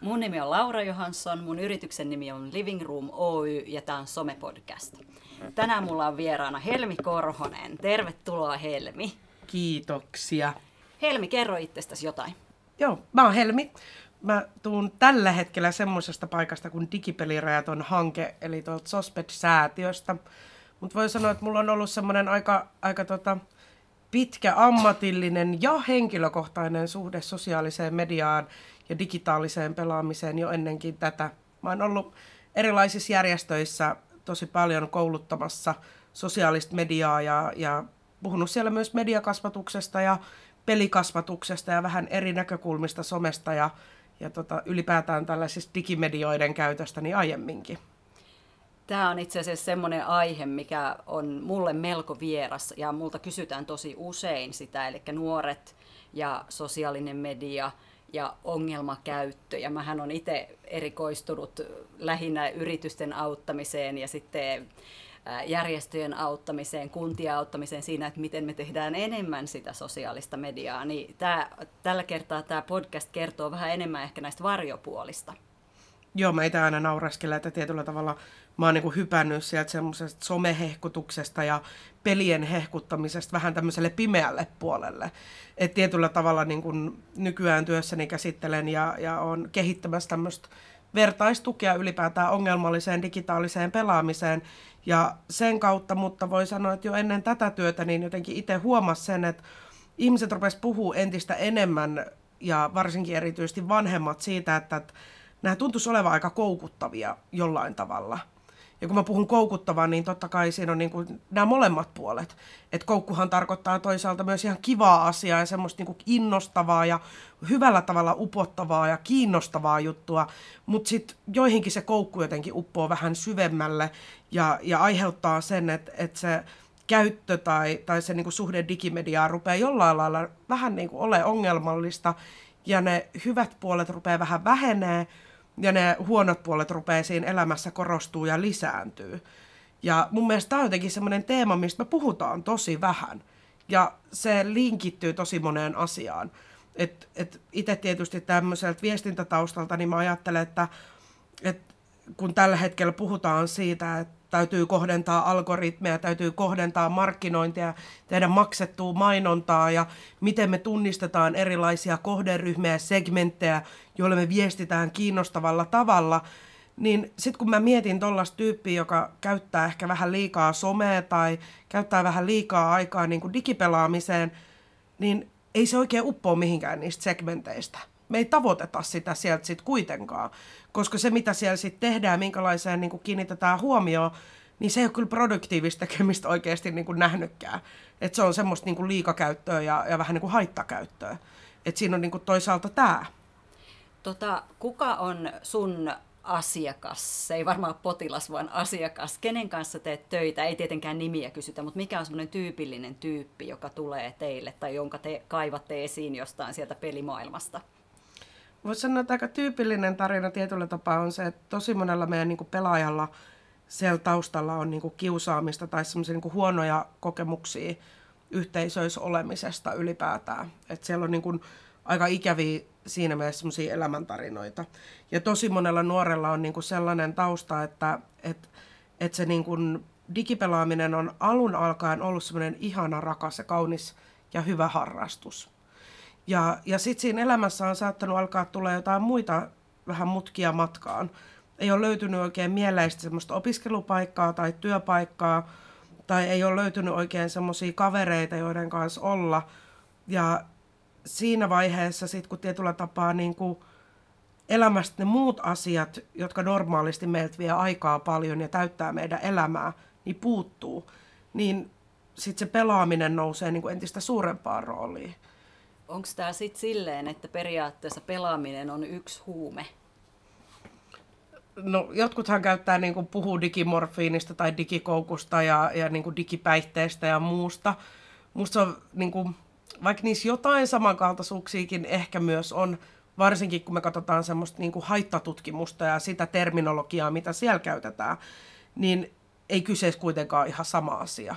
Mun nimi on Laura Johansson, mun yrityksen nimi on Living Room Oy ja tämä on Somepodcast. Tänään mulla on vieraana Helmi Korhonen. Tervetuloa Helmi. Kiitoksia. Helmi, kerro itsestäsi jotain. Joo, mä oon Helmi. Mä tuun tällä hetkellä semmoisesta paikasta kuin Digipelirajaton hanke, eli tuolta Sosped-säätiöstä. Mutta voi sanoa, että mulla on ollut semmoinen aika, aika tota, pitkä ammatillinen ja henkilökohtainen suhde sosiaaliseen mediaan ja digitaaliseen pelaamiseen jo ennenkin tätä. Mä oon ollut erilaisissa järjestöissä tosi paljon kouluttamassa sosiaalista mediaa ja, ja puhunut siellä myös mediakasvatuksesta ja pelikasvatuksesta ja vähän eri näkökulmista somesta ja, ja tota, ylipäätään tällaisista digimedioiden käytöstä niin aiemminkin. Tämä on itse asiassa semmoinen aihe, mikä on mulle melko vieras ja multa kysytään tosi usein sitä, eli nuoret ja sosiaalinen media ja ongelmakäyttö. Ja mähän on itse erikoistunut lähinnä yritysten auttamiseen ja sitten järjestöjen auttamiseen, kuntien auttamiseen siinä, että miten me tehdään enemmän sitä sosiaalista mediaa, niin tää, tällä kertaa tämä podcast kertoo vähän enemmän ehkä näistä varjopuolista. Joo, mä itse aina nauraskelen, että tietyllä tavalla mä oon niin hypännyt sieltä semmoisesta somehehkutuksesta ja pelien hehkuttamisesta vähän tämmöiselle pimeälle puolelle. että tietyllä tavalla niin kuin nykyään työssäni käsittelen ja, ja on kehittämässä tämmöistä vertaistukea ylipäätään ongelmalliseen digitaaliseen pelaamiseen. Ja sen kautta, mutta voi sanoa, että jo ennen tätä työtä, niin jotenkin itse huomasin sen, että ihmiset rupes puhua entistä enemmän ja varsinkin erityisesti vanhemmat siitä, että nämä tuntuisi olevan aika koukuttavia jollain tavalla. Ja kun mä puhun koukuttavaa, niin totta kai siinä on niin kuin nämä molemmat puolet. Että koukkuhan tarkoittaa toisaalta myös ihan kivaa asiaa ja semmoista niin kuin innostavaa ja hyvällä tavalla upottavaa ja kiinnostavaa juttua, mutta sitten joihinkin se koukku jotenkin uppoo vähän syvemmälle ja, ja aiheuttaa sen, että, että se käyttö tai, tai se niin kuin suhde digimediaan rupeaa jollain lailla vähän niin kuin ole ongelmallista ja ne hyvät puolet rupeaa vähän vähenee, ja ne huonot puolet rupeaa siinä elämässä korostuu ja lisääntyy. Ja mun mielestä tämä on jotenkin semmoinen teema, mistä me puhutaan tosi vähän. Ja se linkittyy tosi moneen asiaan. Et, et itse tietysti tämmöiseltä viestintätaustalta, niin mä ajattelen, että, että kun tällä hetkellä puhutaan siitä, että täytyy kohdentaa algoritmeja, täytyy kohdentaa markkinointia, tehdä maksettua mainontaa ja miten me tunnistetaan erilaisia kohderyhmiä ja segmenttejä, joille me viestitään kiinnostavalla tavalla, niin sitten kun mä mietin tuollaista tyyppiä, joka käyttää ehkä vähän liikaa somea tai käyttää vähän liikaa aikaa niin kuin digipelaamiseen, niin ei se oikein uppoa mihinkään niistä segmenteistä. Me ei tavoiteta sitä sieltä sitten kuitenkaan koska se, mitä siellä sitten tehdään, minkälaiseen niin kuin kiinnitetään huomioon, niin se ei ole kyllä produktiivista tekemistä oikeasti niin kuin nähnytkään. Et se on semmoista niin kuin liikakäyttöä ja, ja vähän niin kuin haittakäyttöä. Et siinä on niin kuin toisaalta tämä. Tota, kuka on sun asiakas, se ei varmaan potilas, vaan asiakas, kenen kanssa teet töitä, ei tietenkään nimiä kysytä, mutta mikä on semmoinen tyypillinen tyyppi, joka tulee teille tai jonka te kaivatte esiin jostain sieltä pelimaailmasta? Voisi sanoa, että aika tyypillinen tarina tietyllä tapaa on se, että tosi monella meidän niin pelaajalla siellä taustalla on niin kiusaamista tai semmoisia niin huonoja kokemuksia yhteisöissä olemisesta ylipäätään. Että siellä on niin kuin aika ikäviä siinä mielessä semmoisia elämäntarinoita. Ja tosi monella nuorella on niin kuin sellainen tausta, että, että, että se niin kuin digipelaaminen on alun alkaen ollut semmoinen ihana, rakas ja kaunis ja hyvä harrastus. Ja, ja sitten siinä elämässä on saattanut alkaa tulla jotain muita vähän mutkia matkaan. Ei ole löytynyt oikein mieleistä semmoista opiskelupaikkaa tai työpaikkaa, tai ei ole löytynyt oikein semmoisia kavereita, joiden kanssa olla. Ja siinä vaiheessa sitten, kun tietyllä tapaa niin kuin elämästä ne muut asiat, jotka normaalisti meiltä vie aikaa paljon ja täyttää meidän elämää, niin puuttuu, niin sitten se pelaaminen nousee niin kuin entistä suurempaan rooliin onko tämä sitten silleen, että periaatteessa pelaaminen on yksi huume? No, jotkuthan käyttää, niin kuin puhuu digimorfiinista tai digikoukusta ja, ja niin kuin digipäihteistä ja muusta. Musta on, niin kuin, vaikka niissä jotain samankaltaisuuksiakin ehkä myös on, varsinkin kun me katsotaan semmoista niin kuin haittatutkimusta ja sitä terminologiaa, mitä siellä käytetään, niin ei kyseessä kuitenkaan ihan sama asia.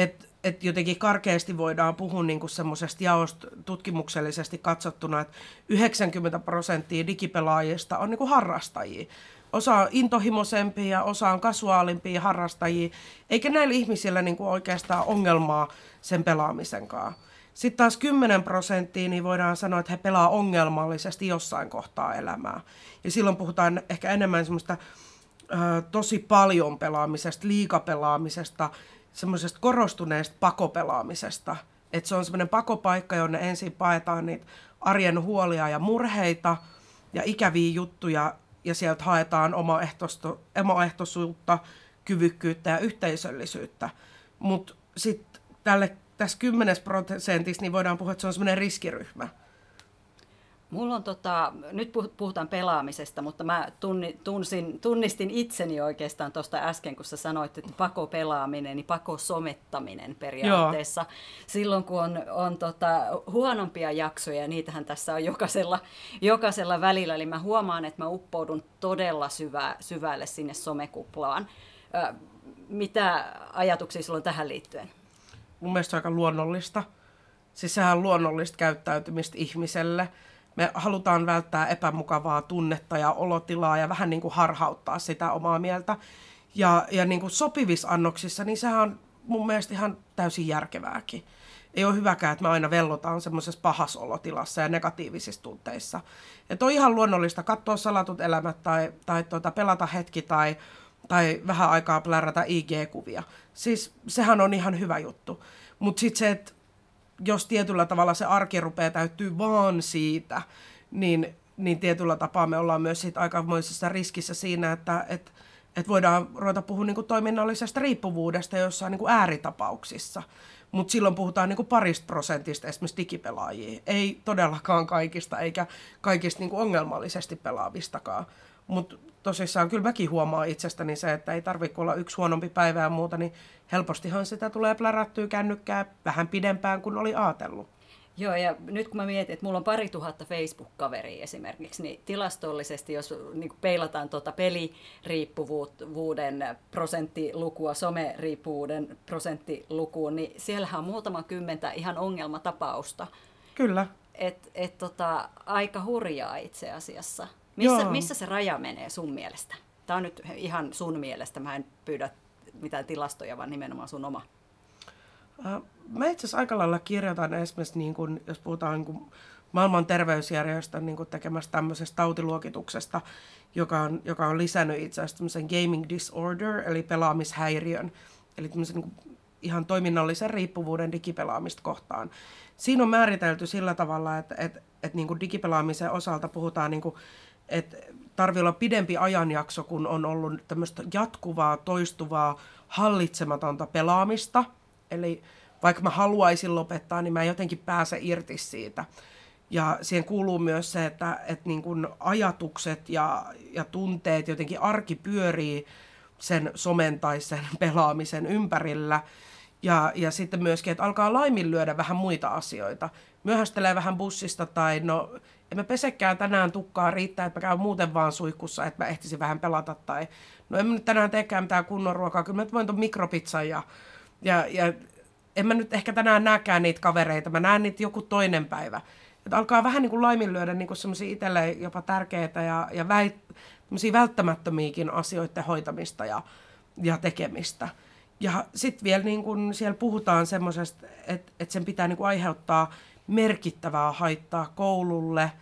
Että et jotenkin karkeasti voidaan puhua niinku semmoisesta jaosta tutkimuksellisesti katsottuna, että 90 prosenttia digipelaajista on niinku harrastajia. Osa on intohimoisempia osa on kasuaalimpia harrastajia, eikä näillä ihmisillä niinku oikeastaan ongelmaa sen pelaamisen kanssa. Sitten taas 10 prosenttia, niin voidaan sanoa, että he pelaa ongelmallisesti jossain kohtaa elämää. Ja silloin puhutaan ehkä enemmän semmoista tosi paljon pelaamisesta, liikapelaamisesta, semmoisesta korostuneesta pakopelaamisesta. Että se on semmoinen pakopaikka, jonne ensin paetaan niitä arjen huolia ja murheita ja ikäviä juttuja, ja sieltä haetaan omaehtoisuutta, kyvykkyyttä ja yhteisöllisyyttä. Mutta sitten tässä 10 prosentissa niin voidaan puhua, että se on semmoinen riskiryhmä. Mulla on tota, nyt puhutaan pelaamisesta, mutta mä tunni, tunsin, tunnistin itseni oikeastaan tuosta äsken, kun sä sanoit, että pako pelaaminen, niin pako somettaminen periaatteessa. Joo. Silloin kun on, on tota, huonompia jaksoja, niitähän tässä on jokaisella, jokaisella välillä, eli mä huomaan, että mä uppoudun todella syvä, syvälle sinne somekuplaan. Ö, mitä ajatuksia sulla on tähän liittyen? mun mielestä aika luonnollista. Siis sehän on luonnollista käyttäytymistä ihmiselle. Me halutaan välttää epämukavaa tunnetta ja olotilaa ja vähän niin kuin harhauttaa sitä omaa mieltä. Ja, ja niin kuin sopivissa annoksissa, niin sehän on mun mielestä ihan täysin järkevääkin. Ei ole hyväkään, että me aina vellotaan semmoisessa pahassa olotilassa ja negatiivisissa tunteissa. Että on ihan luonnollista katsoa salatut elämät tai, tai tuota, pelata hetki tai tai vähän aikaa plärätä IG-kuvia. Siis sehän on ihan hyvä juttu. Mutta sitten se, että jos tietyllä tavalla se arki rupeaa täyttyy vaan siitä, niin, niin tietyllä tapaa me ollaan myös siitä aikamoisessa riskissä siinä, että et, et voidaan ruveta puhua niinku toiminnallisesta riippuvuudesta jossain niinku ääritapauksissa. Mutta silloin puhutaan niinku parista prosentista esimerkiksi digipelaajia. Ei todellakaan kaikista, eikä kaikista niinku ongelmallisesti pelaavistakaan. Mutta tosissaan kyllä mäkin huomaa itsestäni se, että ei tarvitse olla yksi huonompi päivä ja muuta, niin helpostihan sitä tulee plärättyä kännykkää vähän pidempään kuin oli ajatellut. Joo, ja nyt kun mä mietin, että mulla on pari tuhatta Facebook-kaveria esimerkiksi, niin tilastollisesti, jos niin peilataan tuota peliriippuvuuden prosenttilukua, someriippuvuuden prosenttilukuun, niin siellähän on muutama kymmentä ihan ongelmatapausta. Kyllä. Et, et tota, aika hurjaa itse asiassa. Missä, missä se raja menee sun mielestä? Tämä on nyt ihan sun mielestä, mä en pyydä mitään tilastoja, vaan nimenomaan sun oma. Mä itse asiassa aika lailla kirjoitan esimerkiksi, niin kun, jos puhutaan niin kun maailman terveysjärjestön niin tekemästä tämmöisestä tautiluokituksesta, joka on, joka on lisännyt itse asiassa gaming disorder, eli pelaamishäiriön, eli tämmöisen niin ihan toiminnallisen riippuvuuden digipelaamista kohtaan. Siinä on määritelty sillä tavalla, että, että, että niin digipelaamisen osalta puhutaan niin että tarvii olla pidempi ajanjakso, kun on ollut tämmöistä jatkuvaa, toistuvaa, hallitsematonta pelaamista. Eli vaikka mä haluaisin lopettaa, niin mä jotenkin pääse irti siitä. Ja siihen kuuluu myös se, että, että niin kun ajatukset ja, ja tunteet, jotenkin arki pyörii sen somen tai sen pelaamisen ympärillä. Ja, ja sitten myöskin, että alkaa laiminlyödä vähän muita asioita. Myöhästelee vähän bussista tai no en mä pesekään tänään tukkaa, riittää, että mä käyn muuten vaan suihkussa, että mä ehtisin vähän pelata. Tai no en mä nyt tänään teekään mitään kunnon ruokaa, kyllä mä voin tuon mikropizzan ja, ja, ja en mä nyt ehkä tänään näkään niitä kavereita, mä näen niitä joku toinen päivä. Että alkaa vähän niin kuin laiminlyödä niin semmoisia itselleen jopa tärkeitä ja, ja väit, välttämättömiäkin asioiden hoitamista ja, ja tekemistä. Ja sitten vielä niin kun siellä puhutaan semmoisesta, että, että sen pitää niin kuin aiheuttaa merkittävää haittaa koululle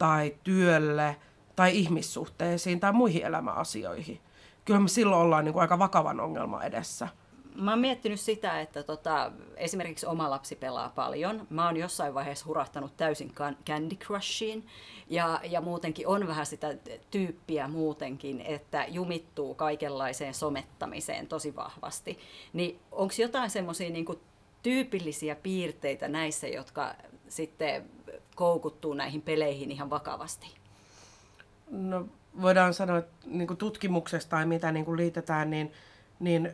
tai työlle tai ihmissuhteisiin tai muihin elämäasioihin. Kyllä me silloin ollaan niin kuin aika vakavan ongelma edessä. Mä oon miettinyt sitä, että tota, esimerkiksi oma lapsi pelaa paljon. Mä oon jossain vaiheessa hurahtanut täysin Candy Crushiin. Ja, ja muutenkin on vähän sitä tyyppiä muutenkin, että jumittuu kaikenlaiseen somettamiseen tosi vahvasti. Niin onko jotain semmoisia niin tyypillisiä piirteitä näissä, jotka sitten koukuttuu näihin peleihin ihan vakavasti? No voidaan sanoa, että niin tutkimuksesta tai mitä niin liitetään, niin, niin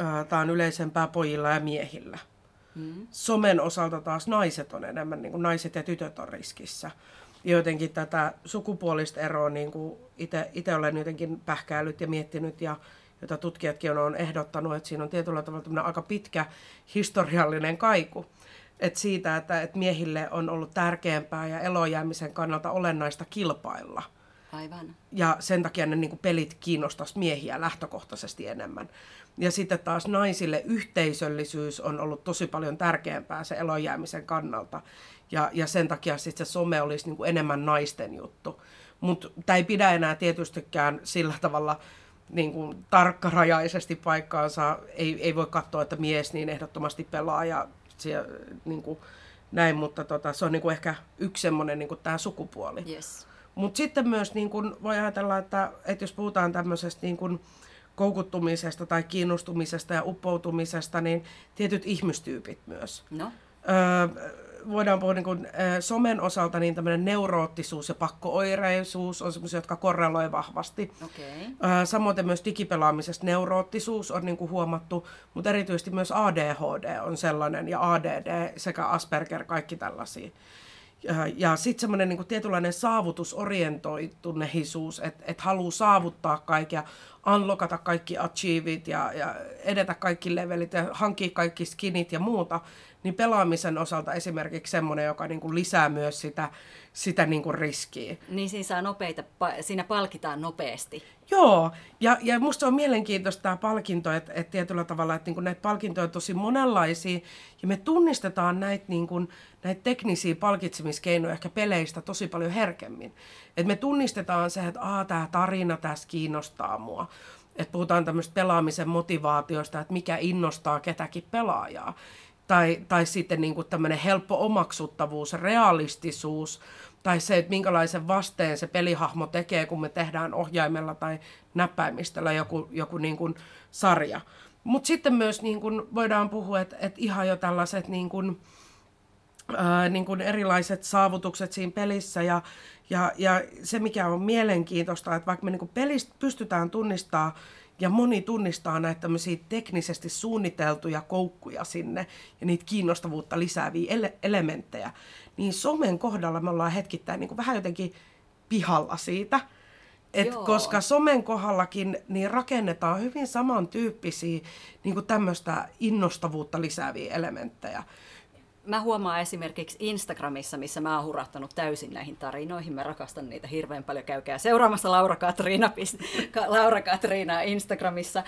äh, tämä on yleisempää pojilla ja miehillä. Mm. Somen osalta taas naiset on enemmän, niin kuin naiset ja tytöt on riskissä. Jotenkin tätä sukupuolista eroa niin itse olen jotenkin pähkäillyt ja miettinyt ja, jota tutkijatkin on, on ehdottanut, että siinä on tietyllä tavalla aika pitkä historiallinen kaiku. Et siitä, että, että miehille on ollut tärkeämpää ja elojäämisen kannalta olennaista kilpailla. Aivan. Ja sen takia ne niin pelit kiinnostaisi miehiä lähtökohtaisesti enemmän. Ja sitten taas naisille yhteisöllisyys on ollut tosi paljon tärkeämpää se elojäämisen kannalta. Ja, ja sen takia sitten se some olisi niin enemmän naisten juttu. Mutta tämä ei pidä enää tietystikään sillä tavalla niin kuin tarkkarajaisesti paikkaansa. Ei, ei voi katsoa, että mies niin ehdottomasti pelaa ja siellä, niin kuin, näin, mutta tota, se on niin kuin ehkä yksi semmoinen niin tämä sukupuoli. Yes. Mutta sitten myös niin kuin voi ajatella, että, että jos puhutaan tämmöisestä niin kuin koukuttumisesta tai kiinnostumisesta ja uppoutumisesta, niin tietyt ihmistyypit myös. No? Öö, voidaan puhua niin kuin, somen osalta, niin tämmöinen neuroottisuus ja pakkooireisuus on semmoisia, jotka korreloi vahvasti. Okay. samoin myös digipelaamisesta neuroottisuus on niin kuin huomattu, mutta erityisesti myös ADHD on sellainen, ja ADD sekä Asperger, kaikki tällaisia. Ja, ja sitten semmoinen niin tietynlainen saavutusorientoituneisuus, että et haluaa saavuttaa kaikkea, unlockata kaikki achievit ja, ja edetä kaikki levelit ja hankkia kaikki skinit ja muuta, niin pelaamisen osalta esimerkiksi semmoinen, joka niin kuin lisää myös sitä, sitä niin kuin riskiä. Niin siinä saa nopeita, siinä palkitaan nopeasti. Joo, ja, ja musta on mielenkiintoista tämä palkinto, että, että tietyllä tavalla, että niin kuin näitä palkintoja on tosi monenlaisia, ja me tunnistetaan näitä, niin kuin, näitä teknisiä palkitsemiskeinoja ehkä peleistä tosi paljon herkemmin. Että me tunnistetaan se, että tämä tarina tässä kiinnostaa mua. Että puhutaan tämmöistä pelaamisen motivaatiosta, että mikä innostaa ketäkin pelaajaa tai, tai sitten niin tämmöinen helppo omaksuttavuus, realistisuus, tai se, että minkälaisen vasteen se pelihahmo tekee, kun me tehdään ohjaimella tai näppäimistöllä joku, joku niin kuin sarja. Mutta sitten myös niin kuin voidaan puhua, että, että ihan jo tällaiset niin kuin, ää, niin kuin erilaiset saavutukset siinä pelissä ja, ja, ja se, mikä on mielenkiintoista, että vaikka me niin kuin pelistä pystytään tunnistamaan ja moni tunnistaa näitä tämmöisiä teknisesti suunniteltuja koukkuja sinne ja niitä kiinnostavuutta lisääviä ele- elementtejä. Niin somen kohdalla me ollaan hetkittäin niin kuin vähän jotenkin pihalla siitä. Et koska somen kohdallakin niin rakennetaan hyvin samantyyppisiä niin tämmöistä innostavuutta lisääviä elementtejä mä huomaan esimerkiksi Instagramissa, missä mä oon hurahtanut täysin näihin tarinoihin. Mä rakastan niitä hirveän paljon. Käykää seuraamassa Laura Katriina, Laura Katriina Instagramissa.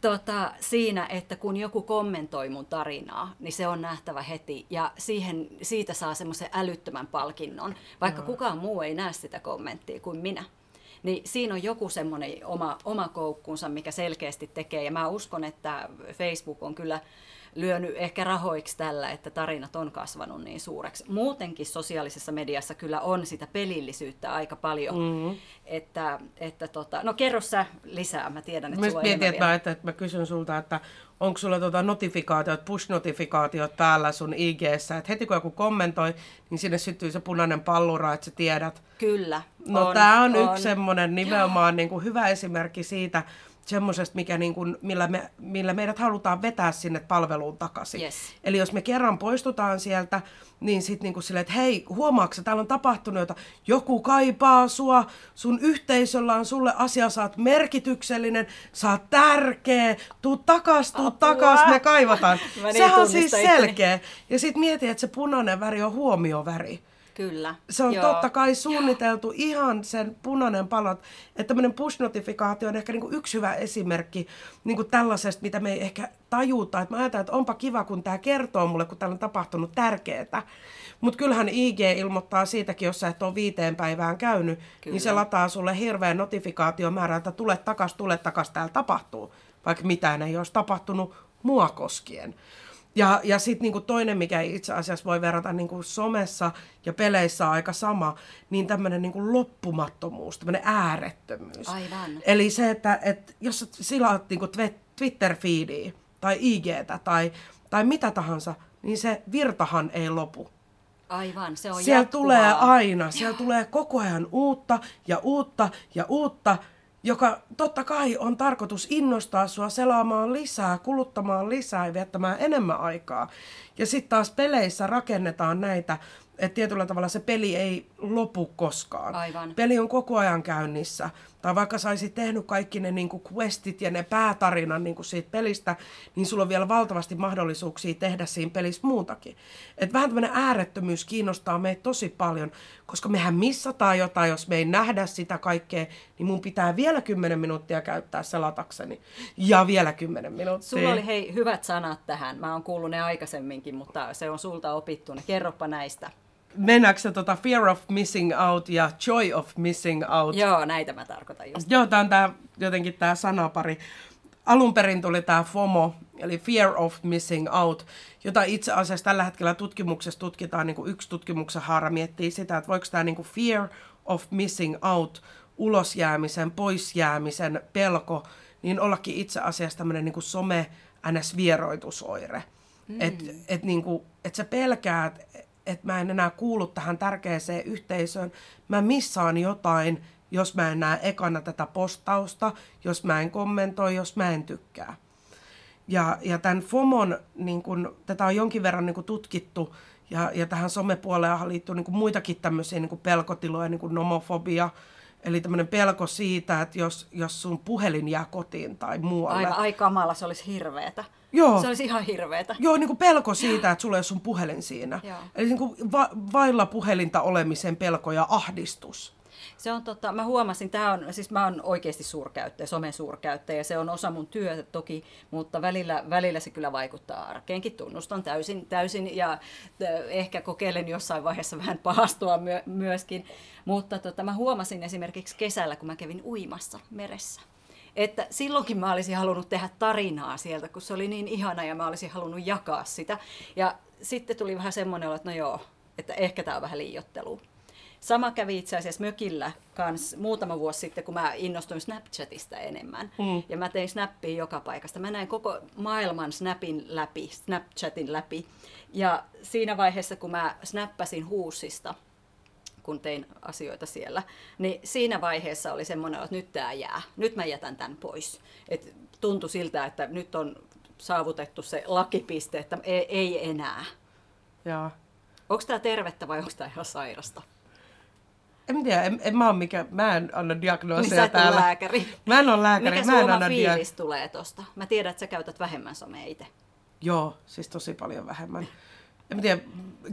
Tota, siinä, että kun joku kommentoi mun tarinaa, niin se on nähtävä heti ja siihen, siitä saa semmoisen älyttömän palkinnon, vaikka no. kukaan muu ei näe sitä kommenttia kuin minä. Niin siinä on joku semmoinen oma, oma koukkunsa, mikä selkeästi tekee ja mä uskon, että Facebook on kyllä lyönyt ehkä rahoiksi tällä, että tarinat on kasvanut niin suureksi. Muutenkin sosiaalisessa mediassa kyllä on sitä pelillisyyttä aika paljon. Mm-hmm. Että, että tota, no kerro sä lisää, mä tiedän, että sulla mietin, että mä, että, että mä kysyn sulta, että onko sulla tuota notifikaatiot, push-notifikaatiot päällä sun ig että heti kun joku kommentoi, niin sinne syttyy se punainen pallura, että sä tiedät. Kyllä. No tämä on, on yksi semmoinen nimenomaan niin kuin hyvä esimerkki siitä, semmoisesta, mikä niin kuin, millä, me, millä meidät halutaan vetää sinne palveluun takaisin. Yes. Eli jos me kerran poistutaan sieltä, niin sitten niin kuin silleen, että hei, huomaatko täällä on tapahtunut jota, joku kaipaa sua, sun yhteisöllä on sulle asia, sä oot merkityksellinen, sä oot tärkeä, tuu takas, tuu Apua. takas, me kaivataan. Sehän on siis selkeä. Ja sitten mieti, että se punainen väri on huomioväri. Kyllä. Se on Joo. totta kai suunniteltu Joo. ihan sen punainen palot, että tämmöinen push-notifikaatio on ehkä niin kuin yksi hyvä esimerkki niin kuin tällaisesta, mitä me ei ehkä tajuta. Että mä ajattelen, että onpa kiva, kun tämä kertoo mulle, kun täällä on tapahtunut tärkeää. Mutta kyllähän IG ilmoittaa siitäkin, jos sä et ole viiteen päivään käynyt, Kyllä. niin se lataa sulle hirveän notifikaatiomäärä, että tule takas, tule takas, täällä tapahtuu. Vaikka mitään ei olisi tapahtunut mua koskien. Ja, ja sitten niinku toinen, mikä itse asiassa voi verrata niinku somessa ja peleissä aika sama, niin tämmöinen niinku loppumattomuus, tämmöinen äärettömyys. Aivan. Eli se, että et, jos sä silaat niinku Twitter-feediä tai IGtä tai, tai mitä tahansa, niin se virtahan ei lopu. Aivan, se on Siellä jatkuvaa. tulee aina, siellä tulee koko ajan uutta ja uutta ja uutta joka totta kai on tarkoitus innostaa sua selaamaan lisää, kuluttamaan lisää ja viettämään enemmän aikaa. Ja sitten taas peleissä rakennetaan näitä, että tietyllä tavalla se peli ei lopu koskaan. Aivan. Peli on koko ajan käynnissä. Tai vaikka sä olisit tehnyt kaikki ne niin kuin questit ja ne päätarinan niin kuin siitä pelistä, niin sulla on vielä valtavasti mahdollisuuksia tehdä siinä pelissä muutakin. Et vähän tämmöinen äärettömyys kiinnostaa meitä tosi paljon, koska mehän missataan jotain, jos me ei nähdä sitä kaikkea, niin mun pitää vielä 10 minuuttia käyttää selatakseni. Ja vielä 10 minuuttia. Sulla oli hei hyvät sanat tähän. Mä oon kuullut ne aikaisemminkin, mutta se on sulta opittu. Kerropa näistä. Mennäänkö se tota Fear of Missing Out ja Joy of Missing Out? Joo, näitä mä tarkoitan just. Joo, tää on tää, jotenkin tämä sanapari. Alun perin tuli tämä FOMO, eli Fear of Missing Out, jota itse asiassa tällä hetkellä tutkimuksessa tutkitaan, niin kuin yksi tutkimuksen haara miettii sitä, että voiko tämä niin Fear of Missing Out, ulosjäämisen, poisjäämisen pelko, niin ollakin itse asiassa tämmöinen niin some NS-vieroitusoire. Mm. Että et, niin et sä pelkäät, että mä en enää kuulu tähän tärkeäseen yhteisöön, mä missaan jotain, jos mä en näe ekana tätä postausta, jos mä en kommentoi, jos mä en tykkää. Ja, ja tämän FOMon, niin kun, tätä on jonkin verran niin kun tutkittu, ja, ja tähän somepuoleen liittyy niin muitakin tämmöisiä niin pelkotiloja, niin kuin nomofobia, Eli tämmöinen pelko siitä, että jos, jos sun puhelin jää kotiin tai muualle. Aivan, ai kamala, se olisi hirveetä. Joo. Se olisi ihan hirveetä. Joo, niin kuin pelko siitä, että sulla ei ole sun puhelin siinä. Joo. Eli niin kuin va- vailla puhelinta olemisen pelko ja ahdistus. Se on tota, mä huomasin, tää on, siis mä oon oikeasti suurkäyttäjä, somen suurkäyttäjä, se on osa mun työtä toki, mutta välillä, välillä se kyllä vaikuttaa arkeenkin, tunnustan täysin, täysin ja ehkä kokeilen jossain vaiheessa vähän pahastua myö, myöskin, mutta tota, mä huomasin esimerkiksi kesällä, kun mä kävin uimassa meressä, että silloinkin mä olisin halunnut tehdä tarinaa sieltä, kun se oli niin ihana ja mä olisin halunnut jakaa sitä. Ja sitten tuli vähän semmoinen olo, että no joo, että ehkä tämä on vähän liiottelu. Sama kävi itse asiassa mökillä kans muutama vuosi sitten, kun mä innostuin Snapchatista enemmän. Mm. Ja mä tein Snappia joka paikasta. Mä näin koko maailman Snapin läpi, Snapchatin läpi. Ja siinä vaiheessa, kun mä snappasin huusista, kun tein asioita siellä, niin siinä vaiheessa oli semmoinen, että nyt tämä jää, nyt mä jätän tämän pois. Et tuntui siltä, että nyt on saavutettu se lakipiste, että ei, ei enää. Joo. Onko tämä tervettä vai onko tämä ihan sairasta? En tiedä, en, en mä, ole mikä, mä en anna diagnooseja niin täällä. lääkäri. Mä en ole lääkäri, Mikä mä en anna fiilis dia- tulee tosta? Mä tiedän, että sä käytät vähemmän somea itse. Joo, siis tosi paljon vähemmän en tiedä,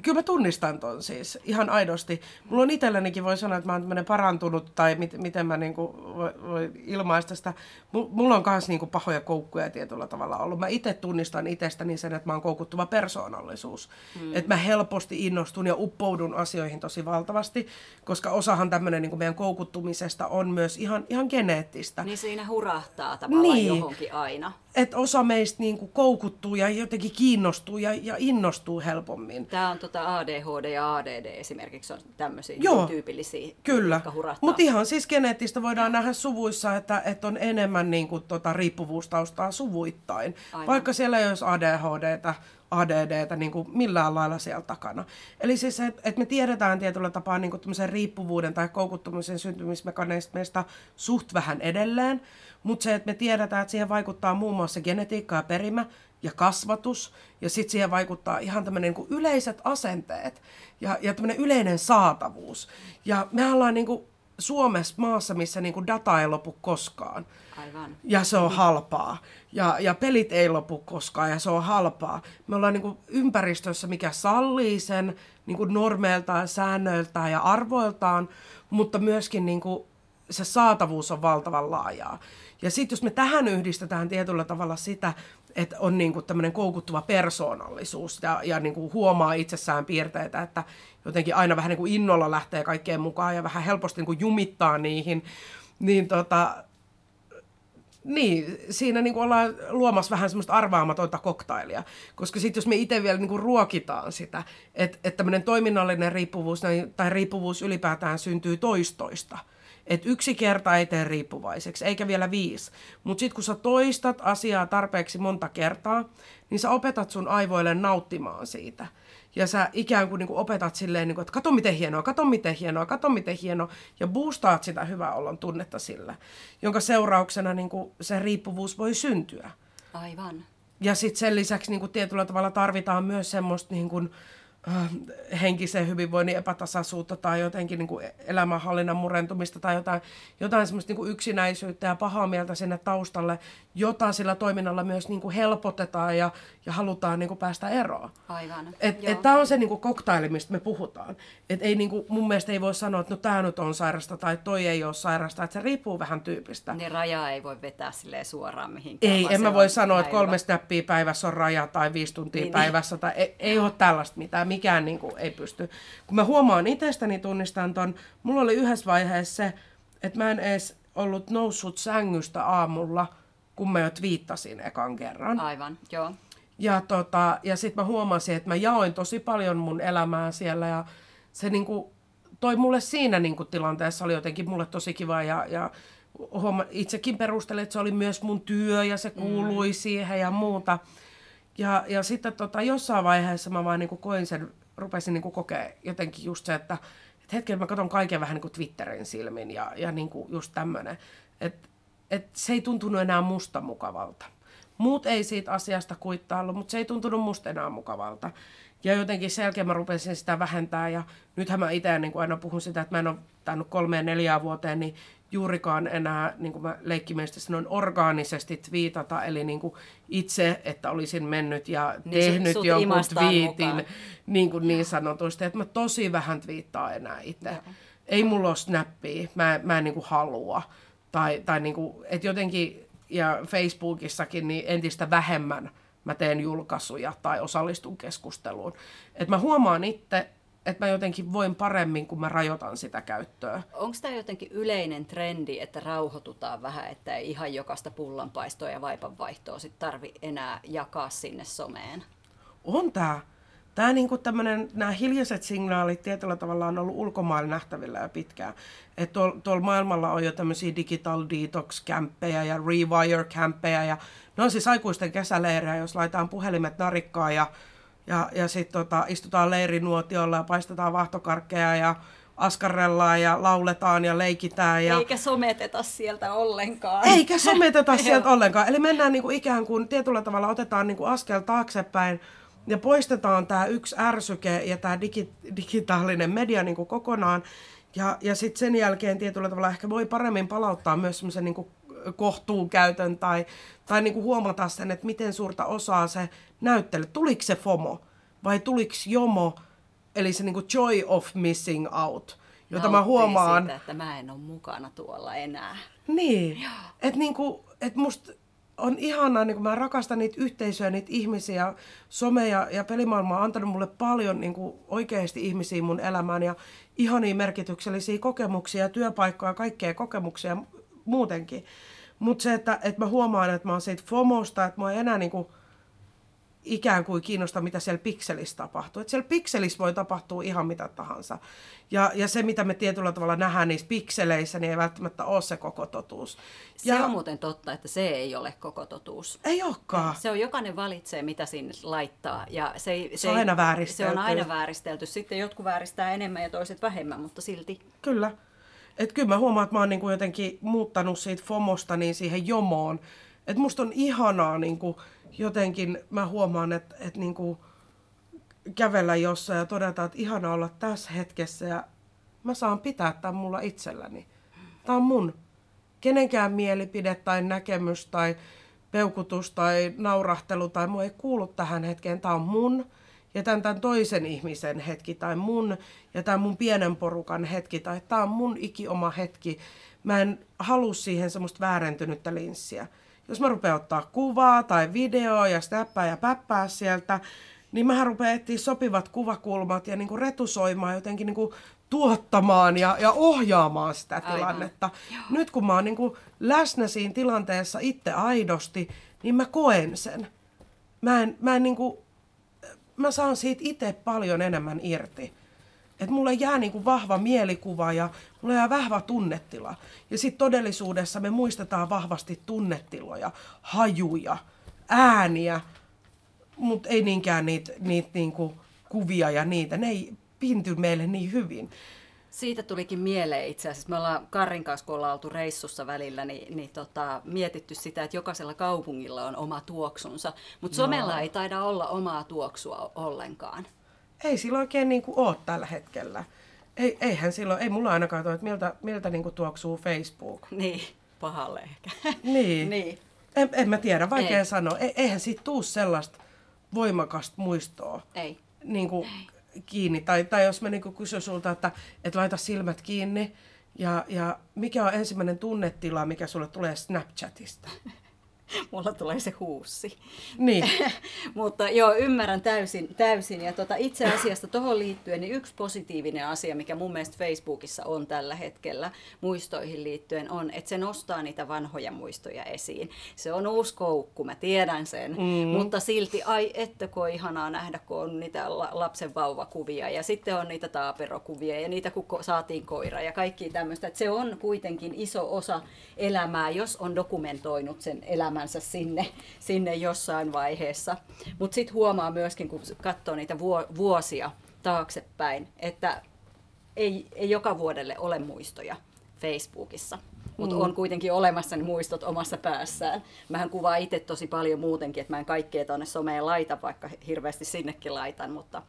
kyllä mä tunnistan ton siis ihan aidosti. Mulla on itsellänikin voi sanoa, että mä oon parantunut tai mit, miten mä niinku voi, voi ilmaista sitä. Mulla on myös niinku pahoja koukkuja tietyllä tavalla ollut. Mä itse tunnistan itsestäni sen, että mä oon koukuttuva persoonallisuus. Mm. Että mä helposti innostun ja uppoudun asioihin tosi valtavasti, koska osahan tämmöinen niinku meidän koukuttumisesta on myös ihan, ihan geneettistä. Niin siinä hurahtaa tavallaan niin. johonkin aina että osa meistä niin kuin koukuttuu ja jotenkin kiinnostuu ja, ja innostuu helpommin. Tämä on tota ADHD ja ADD esimerkiksi on tämmöisiä Joo, tyypillisiä, kyllä. Mutta ihan siis geneettistä voidaan nähdä suvuissa, että, että on enemmän niin kuin, tota, riippuvuustaustaa suvuittain. Aivan. Vaikka siellä ei olisi ADHDtä, ADDtä niin kuin millään lailla siellä takana. Eli siis, että et me tiedetään tietyllä tapaa niin kuin riippuvuuden tai koukuttumisen syntymismekanismeista suht vähän edelleen, mutta se, että me tiedetään, että siihen vaikuttaa muun muassa genetiikka ja perimä kasvatus, ja sitten siihen vaikuttaa ihan tämmöinen niin yleiset asenteet ja, ja tämmöinen yleinen saatavuus. Ja me ollaan niin kuin Suomessa maassa, missä niin kuin data ei lopu koskaan. Aivan. Ja se on halpaa. Ja, ja pelit ei lopu koskaan ja se on halpaa. Me ollaan niin kuin ympäristössä, mikä sallii sen niin kuin normeiltaan, säännöiltään ja arvoiltaan, mutta myöskin niin kuin se saatavuus on valtavan laajaa. Ja sitten jos me tähän yhdistetään tietyllä tavalla sitä, että on niinku tämmöinen koukuttuva persoonallisuus ja, ja niinku huomaa itsessään piirteitä, että jotenkin aina vähän niinku innolla lähtee kaikkeen mukaan ja vähän helposti niinku jumittaa niihin, niin tota, niin, siinä niin ollaan luomassa vähän semmoista arvaamatonta koktailia. Koska sitten jos me itse vielä niin ruokitaan sitä, että, että tämmöinen toiminnallinen riippuvuus tai riippuvuus ylipäätään syntyy toistoista – että yksi kerta ei tee riippuvaiseksi, eikä vielä viisi. Mutta sitten kun sä toistat asiaa tarpeeksi monta kertaa, niin sä opetat sun aivoille nauttimaan siitä. Ja sä ikään kuin, niin kuin opetat silleen, niin kuin, että kato miten hienoa, kato miten hienoa, kato miten hienoa, ja boostaat sitä hyvää olon tunnetta sillä, jonka seurauksena niin kuin, se riippuvuus voi syntyä. Aivan. Ja sitten sen lisäksi niin kuin tietyllä tavalla tarvitaan myös semmoista niin kuin, henkisen hyvinvoinnin epätasaisuutta tai jotenkin niin kuin elämänhallinnan murentumista tai jotain, jotain semmoista niin kuin yksinäisyyttä ja pahaa mieltä sinne taustalle, jota sillä toiminnalla myös niin kuin helpotetaan ja, ja halutaan niin kuin päästä eroon. Aivan. Tämä on se niin kuin koktaili, mistä me puhutaan. Et ei, niin kuin, mun mielestä ei voi sanoa, että no tämä nyt on sairasta tai toi ei ole sairasta, että se riippuu vähän tyypistä. Niin rajaa ei voi vetää suoraan mihinkään. Ei, en mä voi sanoa, että kolme snappia päivässä on raja tai viisi tuntia niin, niin. päivässä. Tai ei, ei ole tällaista mitään, mikään niin kuin, ei pysty. Kun mä huomaan itsestäni, tunnistan ton, mulla oli yhdessä vaiheessa se, että mä en edes ollut noussut sängystä aamulla, kun mä jo twiittasin ekan kerran. Aivan, joo. Ja, tota, ja sitten mä huomasin, että mä jaoin tosi paljon mun elämää siellä ja se niinku, toi mulle siinä niinku, tilanteessa oli jotenkin mulle tosi kiva ja, ja huoma, itsekin perustelin, että se oli myös mun työ ja se kuului mm. siihen ja muuta. Ja, ja sitten tota, jossain vaiheessa mä vaan niinku koin sen, rupesin niinku kokea jotenkin just se, että, että hetken mä katson kaiken vähän niinku Twitterin silmin ja, ja niinku just tämmöinen. Että et se ei tuntunut enää musta mukavalta. Muut ei siitä asiasta kuittaillut, mutta se ei tuntunut musta enää mukavalta. Ja jotenkin sen jälkeen mä rupesin sitä vähentää ja nythän mä itse niin aina puhun sitä, että mä en ole tainnut kolmeen neljään vuoteen, niin juurikaan enää, niin kuin mä leikkimielisesti sanoin, orgaanisesti twiitata, eli niin kuin itse, että olisin mennyt ja niin tehnyt sut jonkun twiitin niin, kuin niin sanotusti, että mä tosi vähän twiittaa enää itse. Joo. Ei mulla ole snappia, mä, mä en niin kuin halua. Tai, tai niin kuin, että jotenkin, ja Facebookissakin, niin entistä vähemmän mä teen julkaisuja tai osallistun keskusteluun. Et mä huomaan itse, että mä jotenkin voin paremmin, kun mä rajoitan sitä käyttöä. Onko tämä jotenkin yleinen trendi, että rauhoitutaan vähän, että ei ihan jokaista pullanpaistoa ja vaipanvaihtoa sit tarvi enää jakaa sinne someen? On tämä. Tämä niinku tämmönen, nämä hiljaiset signaalit tietyllä tavalla on ollut ulkomailla nähtävillä jo pitkään. Että tuolla tuol maailmalla on jo tämmöisiä digital detox-kämppejä ja rewire-kämppejä. Ja ne on siis aikuisten kesäleirejä, jos laitetaan puhelimet narikkaan ja, ja, ja sitten tota, istutaan leirinuotiolla ja paistetaan vahtokarkkeja ja askarrellaan ja lauletaan ja leikitään. Ja... Eikä someteta sieltä ollenkaan. Eikä someteta sieltä ollenkaan. Eli mennään niinku ikään kuin tietyllä tavalla otetaan niinku askel taaksepäin ja poistetaan tämä yksi ärsyke ja tämä digi, digitaalinen media niin kuin kokonaan. Ja, ja sitten sen jälkeen tietyllä tavalla ehkä voi paremmin palauttaa myös semmoisen niin kohtuun käytön tai, tai niin kuin huomata sen, että miten suurta osaa se näyttely. Tuliko se FOMO vai tuliko JOMO, eli se niin kuin joy of missing out, jota mä huomaan. Siitä, että mä en ole mukana tuolla enää. Niin, että niin kuin, et musta on ihanaa, niin kun mä rakastan niitä yhteisöjä, niitä ihmisiä. Some ja, ja pelimaailma on antanut mulle paljon niin kuin oikeasti ihmisiä mun elämään ja ihania merkityksellisiä kokemuksia, työpaikkoja, kaikkea kokemuksia muutenkin. Mutta se, että, että mä huomaan, että mä oon siitä FOMOsta, että mä en enää niin kuin, ikään kuin kiinnosta, mitä siellä pikselissä tapahtuu. Että siellä pikselissä voi tapahtua ihan mitä tahansa. Ja, ja se, mitä me tietyllä tavalla nähdään niissä pikseleissä, niin ei välttämättä ole se koko totuus. Se ja, on muuten totta, että se ei ole koko totuus. Ei olekaan. Se on jokainen valitsee, mitä sinne laittaa. Ja se, ei, se, se on aina vääristelty. Se on aina vääristelty. Sitten jotkut vääristää enemmän ja toiset vähemmän, mutta silti. Kyllä. Että kyllä mä huomaan, että mä oon niinku jotenkin muuttanut siitä FOMosta niin siihen jomoon. Että musta on ihanaa niinku, jotenkin mä huomaan, että, että niin kuin kävellä jossain ja todeta, että ihana olla tässä hetkessä ja mä saan pitää tämän mulla itselläni. Tämä on mun. Kenenkään mielipide tai näkemys tai peukutus tai naurahtelu tai mua ei kuulu tähän hetkeen. Tämä on mun ja tämän, tämän toisen ihmisen hetki tai mun ja tämän mun pienen porukan hetki tai tämä on mun ikioma hetki. Mä en halua siihen semmoista väärentynyttä linssiä jos mä rupean ottaa kuvaa tai videoa ja stäppää ja päppää sieltä, niin mä rupean etsiä sopivat kuvakulmat ja niinku retusoimaan jotenkin niinku tuottamaan ja, ja ohjaamaan sitä tilannetta. Aivan. Nyt kun mä oon niinku läsnä siinä tilanteessa itse aidosti, niin mä koen sen. Mä, en, mä, en niinku, mä saan siitä itse paljon enemmän irti. Että mulle jää niin kuin vahva mielikuva ja mulle jää vahva tunnetila. Ja sitten todellisuudessa me muistetaan vahvasti tunnetiloja, hajuja, ääniä, mutta ei niinkään niitä niit niinku kuvia ja niitä. Ne ei pinty meille niin hyvin. Siitä tulikin mieleen itse asiassa. Me ollaan Karin kanssa, kun ollaan oltu reissussa välillä, niin, niin tota, mietitty sitä, että jokaisella kaupungilla on oma tuoksunsa. Mutta somella no. ei taida olla omaa tuoksua ollenkaan. ei sillä oikein niin kuin ole tällä hetkellä. Ei, eihän silloin, ei mulla ainakaan tuo, että miltä, miltä niin kuin tuoksuu Facebook. Niin, pahalle ehkä. Niin. niin. En, en mä tiedä, vaikea Ei. ei. sanoa. E, eihän siitä tuu sellaista voimakasta muistoa Ei. niin kuin kiinni. Tai, tai jos mä niin kysyn sulta, että, että laita silmät kiinni, ja, ja mikä on ensimmäinen tunnetila, mikä sulle tulee Snapchatista? Mulla tulee se huussi. Niin, Mutta joo, ymmärrän täysin. täysin. Ja tota, itse asiassa tuohon liittyen niin yksi positiivinen asia, mikä mun mielestä Facebookissa on tällä hetkellä muistoihin liittyen, on, että se nostaa niitä vanhoja muistoja esiin. Se on uusi koukku, mä tiedän sen. Mm. Mutta silti, ai ettäkö on ihanaa nähdä, kun on niitä la- lapsen vauvakuvia ja sitten on niitä taaperokuvia ja niitä, kun ko- saatiin koira ja kaikki tämmöistä. Että se on kuitenkin iso osa elämää, jos on dokumentoinut sen elämänsä sinne, sinne jossain vaiheessa. Mutta sitten huomaa myöskin, kun katsoo niitä vuo- vuosia taaksepäin, että ei, ei joka vuodelle ole muistoja Facebookissa. Mutta Mm. on kuitenkin olemassa ne muistot omassa päässään. Mähän kuvaan itse tosi paljon muutenkin, että mä en kaikkea tuonne someen laita, vaikka hirveästi sinnekin laitan. Mutta,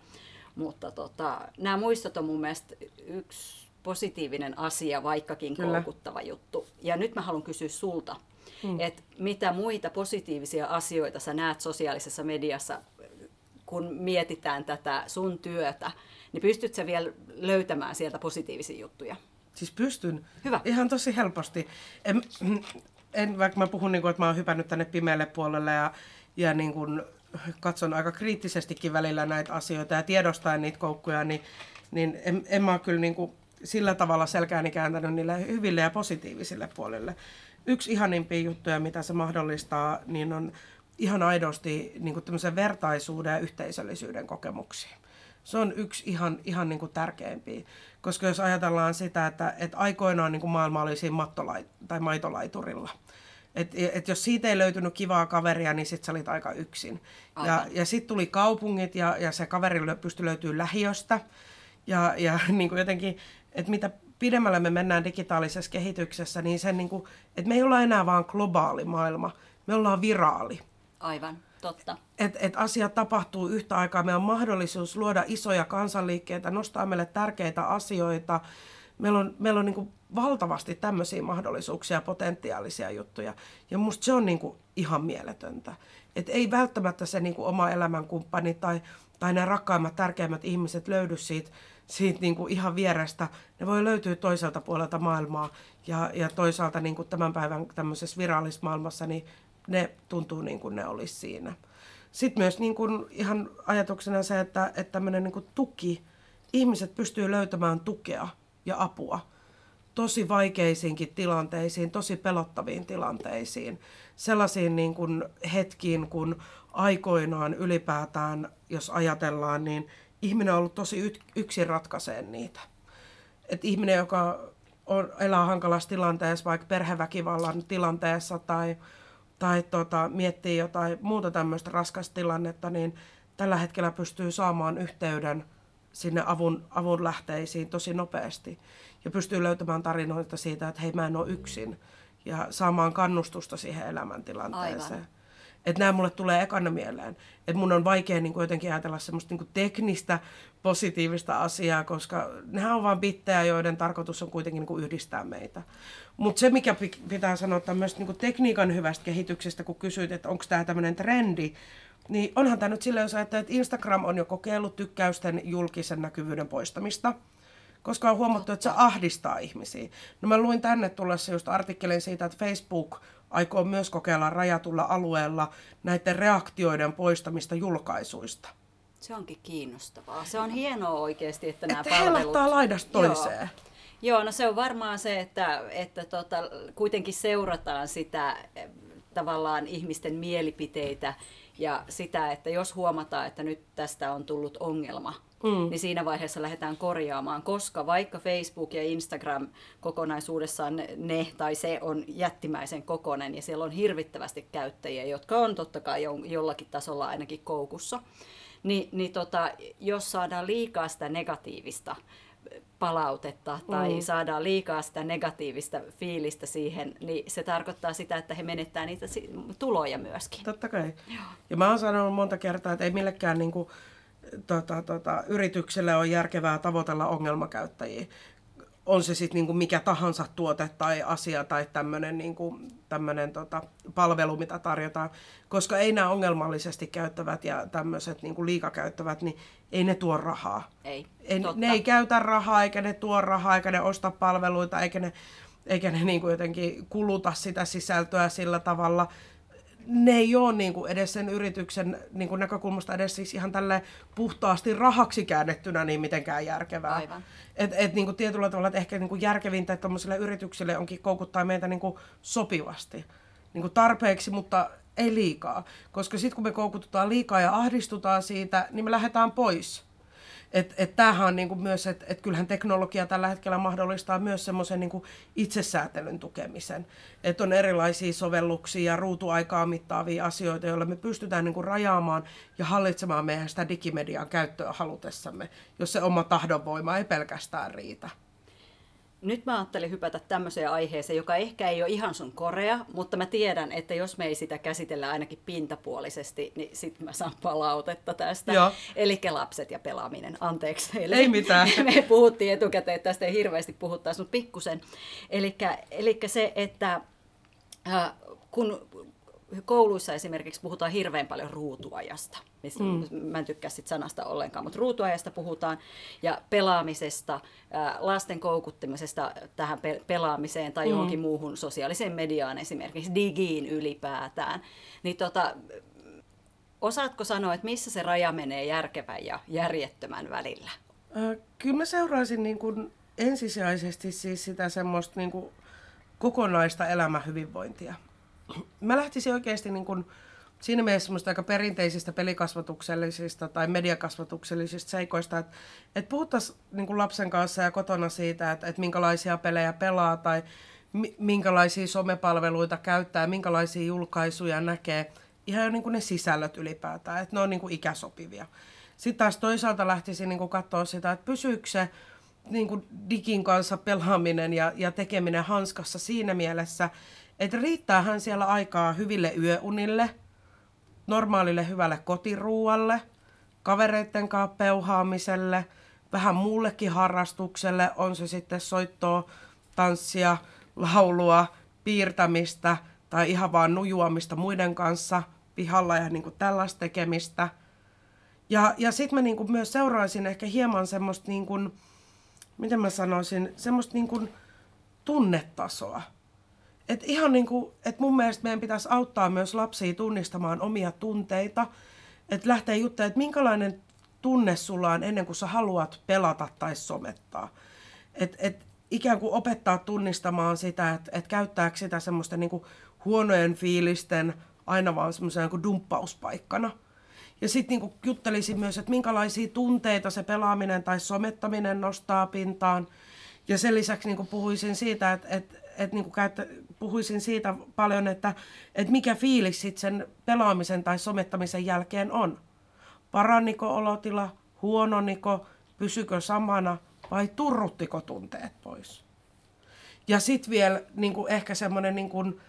mutta tota, nämä muistot on mun mielestä yksi positiivinen asia, vaikkakin Kyllä. koukuttava juttu. Ja nyt mä haluan kysyä sulta, mm. että mitä muita positiivisia asioita sä näet sosiaalisessa mediassa, kun mietitään tätä sun työtä, niin pystyt sä vielä löytämään sieltä positiivisia juttuja? siis pystyn. Hyvä. Ihan tosi helposti. En, en, vaikka mä puhun, niin kuin, että mä oon hypännyt tänne pimeälle puolelle ja, ja niin kuin, katson aika kriittisestikin välillä näitä asioita ja tiedostaen niitä koukkuja, niin, niin en, en mä ole kyllä niin kuin sillä tavalla selkääni kääntänyt niille hyville ja positiivisille puolille. Yksi ihanimpia juttuja, mitä se mahdollistaa, niin on ihan aidosti niin kuin tämmöisen vertaisuuden ja yhteisöllisyyden kokemuksia. Se on yksi ihan, ihan niin kuin tärkeimpiä. Koska jos ajatellaan sitä, että, että aikoinaan niin kuin maailma oli siinä mattolai, tai maitolaiturilla. Et, et jos siitä ei löytynyt kivaa kaveria, niin sit sä olit aika yksin. Ja, Aivan. ja sitten tuli kaupungit ja, ja se kaveri pystyi löytyy lähiöstä. Ja, ja niin kuin jotenkin, että mitä pidemmälle me mennään digitaalisessa kehityksessä, niin sen niin kuin, että me ei olla enää vaan globaali maailma, me ollaan viraali. Aivan, totta. Että et asiat tapahtuu yhtä aikaa. Meillä on mahdollisuus luoda isoja kansanliikkeitä, nostaa meille tärkeitä asioita. Meillä on, meillä on niin kuin valtavasti tämmöisiä mahdollisuuksia ja potentiaalisia juttuja. Ja musta se on niin kuin ihan mieletöntä. Et ei välttämättä se niin kuin oma elämänkumppani tai, tai ne rakkaimmat, tärkeimmät ihmiset löydy siitä, siitä niin kuin ihan vierestä. Ne voi löytyä toiselta puolelta maailmaa. Ja, ja toisaalta niin kuin tämän päivän tämmöisessä virallisessa maailmassa, niin ne tuntuu niin kuin ne olisi siinä. Sitten myös niin kuin ihan ajatuksena se, että, että tämmöinen niin kuin tuki, ihmiset pystyy löytämään tukea ja apua tosi vaikeisiinkin tilanteisiin, tosi pelottaviin tilanteisiin, sellaisiin niin kuin hetkiin, kun aikoinaan ylipäätään, jos ajatellaan, niin ihminen on ollut tosi yksin ratkaiseen niitä. Et ihminen, joka on, elää hankalassa tilanteessa, vaikka perheväkivallan tilanteessa tai, tai tota, miettii jotain muuta tämmöistä raskasta tilannetta, niin tällä hetkellä pystyy saamaan yhteyden sinne avun, avun lähteisiin tosi nopeasti. Ja pystyy löytämään tarinoita siitä, että hei mä en ole yksin. Ja saamaan kannustusta siihen elämäntilanteeseen. Aivan. Että nämä mulle tulee ekana mieleen. Että mun on vaikea niin kuin jotenkin ajatella semmoista niin kuin teknistä positiivista asiaa, koska nehän on vain bittejä, joiden tarkoitus on kuitenkin niin kuin yhdistää meitä. Mutta se, mikä pi- pitää sanoa tämmöistä niin kuin tekniikan hyvästä kehityksestä, kun kysyit, että onko tämä tämmöinen trendi, niin onhan tämä nyt silleen, jos että Instagram on jo kokeillut tykkäysten julkisen näkyvyyden poistamista, koska on huomattu, että se ahdistaa ihmisiä. No mä luin tänne tullessa just artikkelin siitä, että Facebook aikoo myös kokeilla rajatulla alueella näiden reaktioiden poistamista julkaisuista. Se onkin kiinnostavaa. Se on hienoa oikeasti, että nämä Että palvelut... heilahtaa laidasta toiseen. Joo. Joo, no se on varmaan se, että, että tota, kuitenkin seurataan sitä eh, tavallaan ihmisten mielipiteitä ja sitä, että jos huomataan, että nyt tästä on tullut ongelma, mm. niin siinä vaiheessa lähdetään korjaamaan, koska vaikka Facebook ja Instagram kokonaisuudessaan ne, ne tai se on jättimäisen kokonen ja siellä on hirvittävästi käyttäjiä, jotka on totta kai jo, jollakin tasolla ainakin koukussa, niin, niin tota, jos saadaan liikaa sitä negatiivista palautetta tai mm. saadaan liikaa sitä negatiivista fiilistä siihen, niin se tarkoittaa sitä, että he menettää niitä tuloja myöskin. Totta kai. Ja mä oon sanonut monta kertaa, että ei millekään niin kuin, tota, tota, yritykselle on järkevää tavoitella ongelmakäyttäjiä. On se sitten niinku mikä tahansa tuote tai asia tai tämmöinen niinku, tota, palvelu, mitä tarjotaan. Koska ei nämä ongelmallisesti käyttävät ja tämmöiset niinku liikakäyttävät, niin ei ne tuo rahaa. Ei, ei ne ei käytä rahaa, eikä ne tuo rahaa, eikä ne osta palveluita, eikä ne, eikä ne niinku jotenkin kuluta sitä sisältöä sillä tavalla ne ei ole niin kuin edes sen yrityksen niin kuin näkökulmasta edes siis ihan tälle puhtaasti rahaksi käännettynä niin mitenkään järkevää. Aivan. Et, et niin kuin tietyllä tavalla että ehkä niin kuin järkevintä, että yrityksille onkin koukuttaa meitä niin kuin sopivasti. Niin kuin tarpeeksi, mutta ei liikaa. Koska sitten kun me koukututaan liikaa ja ahdistutaan siitä, niin me lähdetään pois. Et, et tämähän on niinku myös, että et kyllähän teknologia tällä hetkellä mahdollistaa myös semmoisen niinku itsesäätelyn tukemisen. Että on erilaisia sovelluksia ja ruutuaikaa mittaavia asioita, joilla me pystytään niinku rajaamaan ja hallitsemaan meidän sitä digimedian käyttöä halutessamme, jos se oma tahdonvoima ei pelkästään riitä. Nyt mä ajattelin hypätä tämmöiseen aiheeseen, joka ehkä ei ole ihan sun korea, mutta mä tiedän, että jos me ei sitä käsitellä ainakin pintapuolisesti, niin sit mä saan palautetta tästä. Eli lapset ja pelaaminen. Anteeksi. Eli ei mitään. Me puhuttiin etukäteen, että tästä ei hirveästi puhuttaisi, mutta pikkusen. Eli se, että äh, kun kouluissa esimerkiksi puhutaan hirveän paljon ruutuajasta. Mm. Mä en tykkää sit sanasta ollenkaan, mutta ruutuajasta puhutaan ja pelaamisesta, lasten koukuttimisesta tähän pelaamiseen tai mm. johonkin muuhun sosiaaliseen mediaan esimerkiksi, digiin ylipäätään. Niin tota, osaatko sanoa, että missä se raja menee järkevän ja järjettömän välillä? Kyllä mä seuraisin niin kuin ensisijaisesti siis sitä semmoista niin kuin kokonaista elämähyvinvointia mä lähtisin oikeasti niin kuin siinä mielessä aika perinteisistä pelikasvatuksellisista tai mediakasvatuksellisista seikoista, että, että puhuttaisiin niin lapsen kanssa ja kotona siitä, että, että minkälaisia pelejä pelaa tai minkälaisia somepalveluita käyttää, minkälaisia julkaisuja näkee, ihan jo niin kuin ne sisällöt ylipäätään, että ne on niin kuin ikäsopivia. Sitten taas toisaalta lähtisin niin katsoa sitä, että pysyykö se niin kuin digin kanssa pelaaminen ja, ja tekeminen hanskassa siinä mielessä, että riittäähän siellä aikaa hyville yöunille, normaalille hyvälle kotiruualle, kavereiden kanssa peuhaamiselle, vähän muullekin harrastukselle, on se sitten soittoa, tanssia, laulua, piirtämistä tai ihan vaan nujuamista muiden kanssa pihalla ja niin kuin tällaista tekemistä. Ja, ja sitten mä niin kuin myös seuraisin ehkä hieman semmoista, niin kuin, miten mä sanoisin, semmoista niin kuin tunnetasoa et ihan niin kuin, että mun mielestä meidän pitäisi auttaa myös lapsia tunnistamaan omia tunteita. Että lähtee juttelemaan, että minkälainen tunne sulla on ennen kuin sä haluat pelata tai somettaa. Et, et ikään kuin opettaa tunnistamaan sitä, että et käyttääkö sitä semmoista niin kuin huonojen fiilisten aina vaan semmoisena niin dumppauspaikkana. Ja sitten niin juttelisin myös, että minkälaisia tunteita se pelaaminen tai somettaminen nostaa pintaan. Ja sen lisäksi niin puhuisin siitä, että, että, että niin käyttä, puhuisin siitä paljon, että, että mikä fiilis sit sen pelaamisen tai somettamisen jälkeen on. Paranniko olotila, huononiko, pysykö samana vai turruttiko tunteet pois. Ja sitten vielä niin ehkä semmoinen niin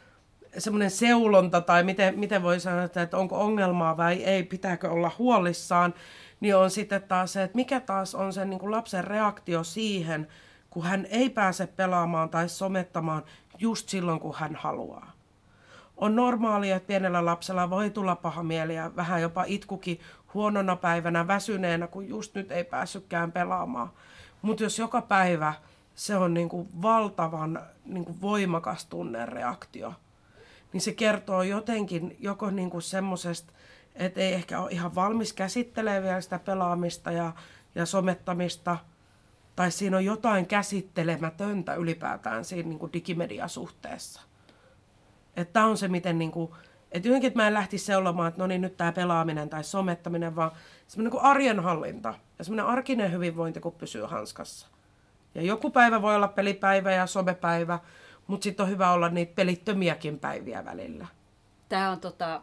semmoinen seulonta tai miten, miten voi sanoa, että onko ongelmaa vai ei, pitääkö olla huolissaan, niin on sitten taas se, että mikä taas on sen niin kuin lapsen reaktio siihen, kun hän ei pääse pelaamaan tai somettamaan just silloin, kun hän haluaa. On normaalia, että pienellä lapsella voi tulla paha mieli ja vähän jopa itkukin huonona päivänä väsyneenä, kun just nyt ei päässytkään pelaamaan. Mutta jos joka päivä se on niin kuin valtavan niin kuin voimakas tunnereaktio, niin se kertoo jotenkin joko niin kuin semmoisesta, että ei ehkä ole ihan valmis käsittelemään vielä sitä pelaamista ja, ja somettamista – tai siinä on jotain käsittelemätöntä ylipäätään siinä niin kuin digimediasuhteessa. Että on se, miten niin kuin, jotenkin, että mä en lähtisi seulomaan, että no niin, nyt tämä pelaaminen tai somettaminen, vaan semmoinen kuin arjenhallinta ja semmoinen arkinen hyvinvointi, kun pysyy hanskassa. Ja joku päivä voi olla pelipäivä ja somepäivä, mutta sitten on hyvä olla niitä pelittömiäkin päiviä välillä. Tämä on tota,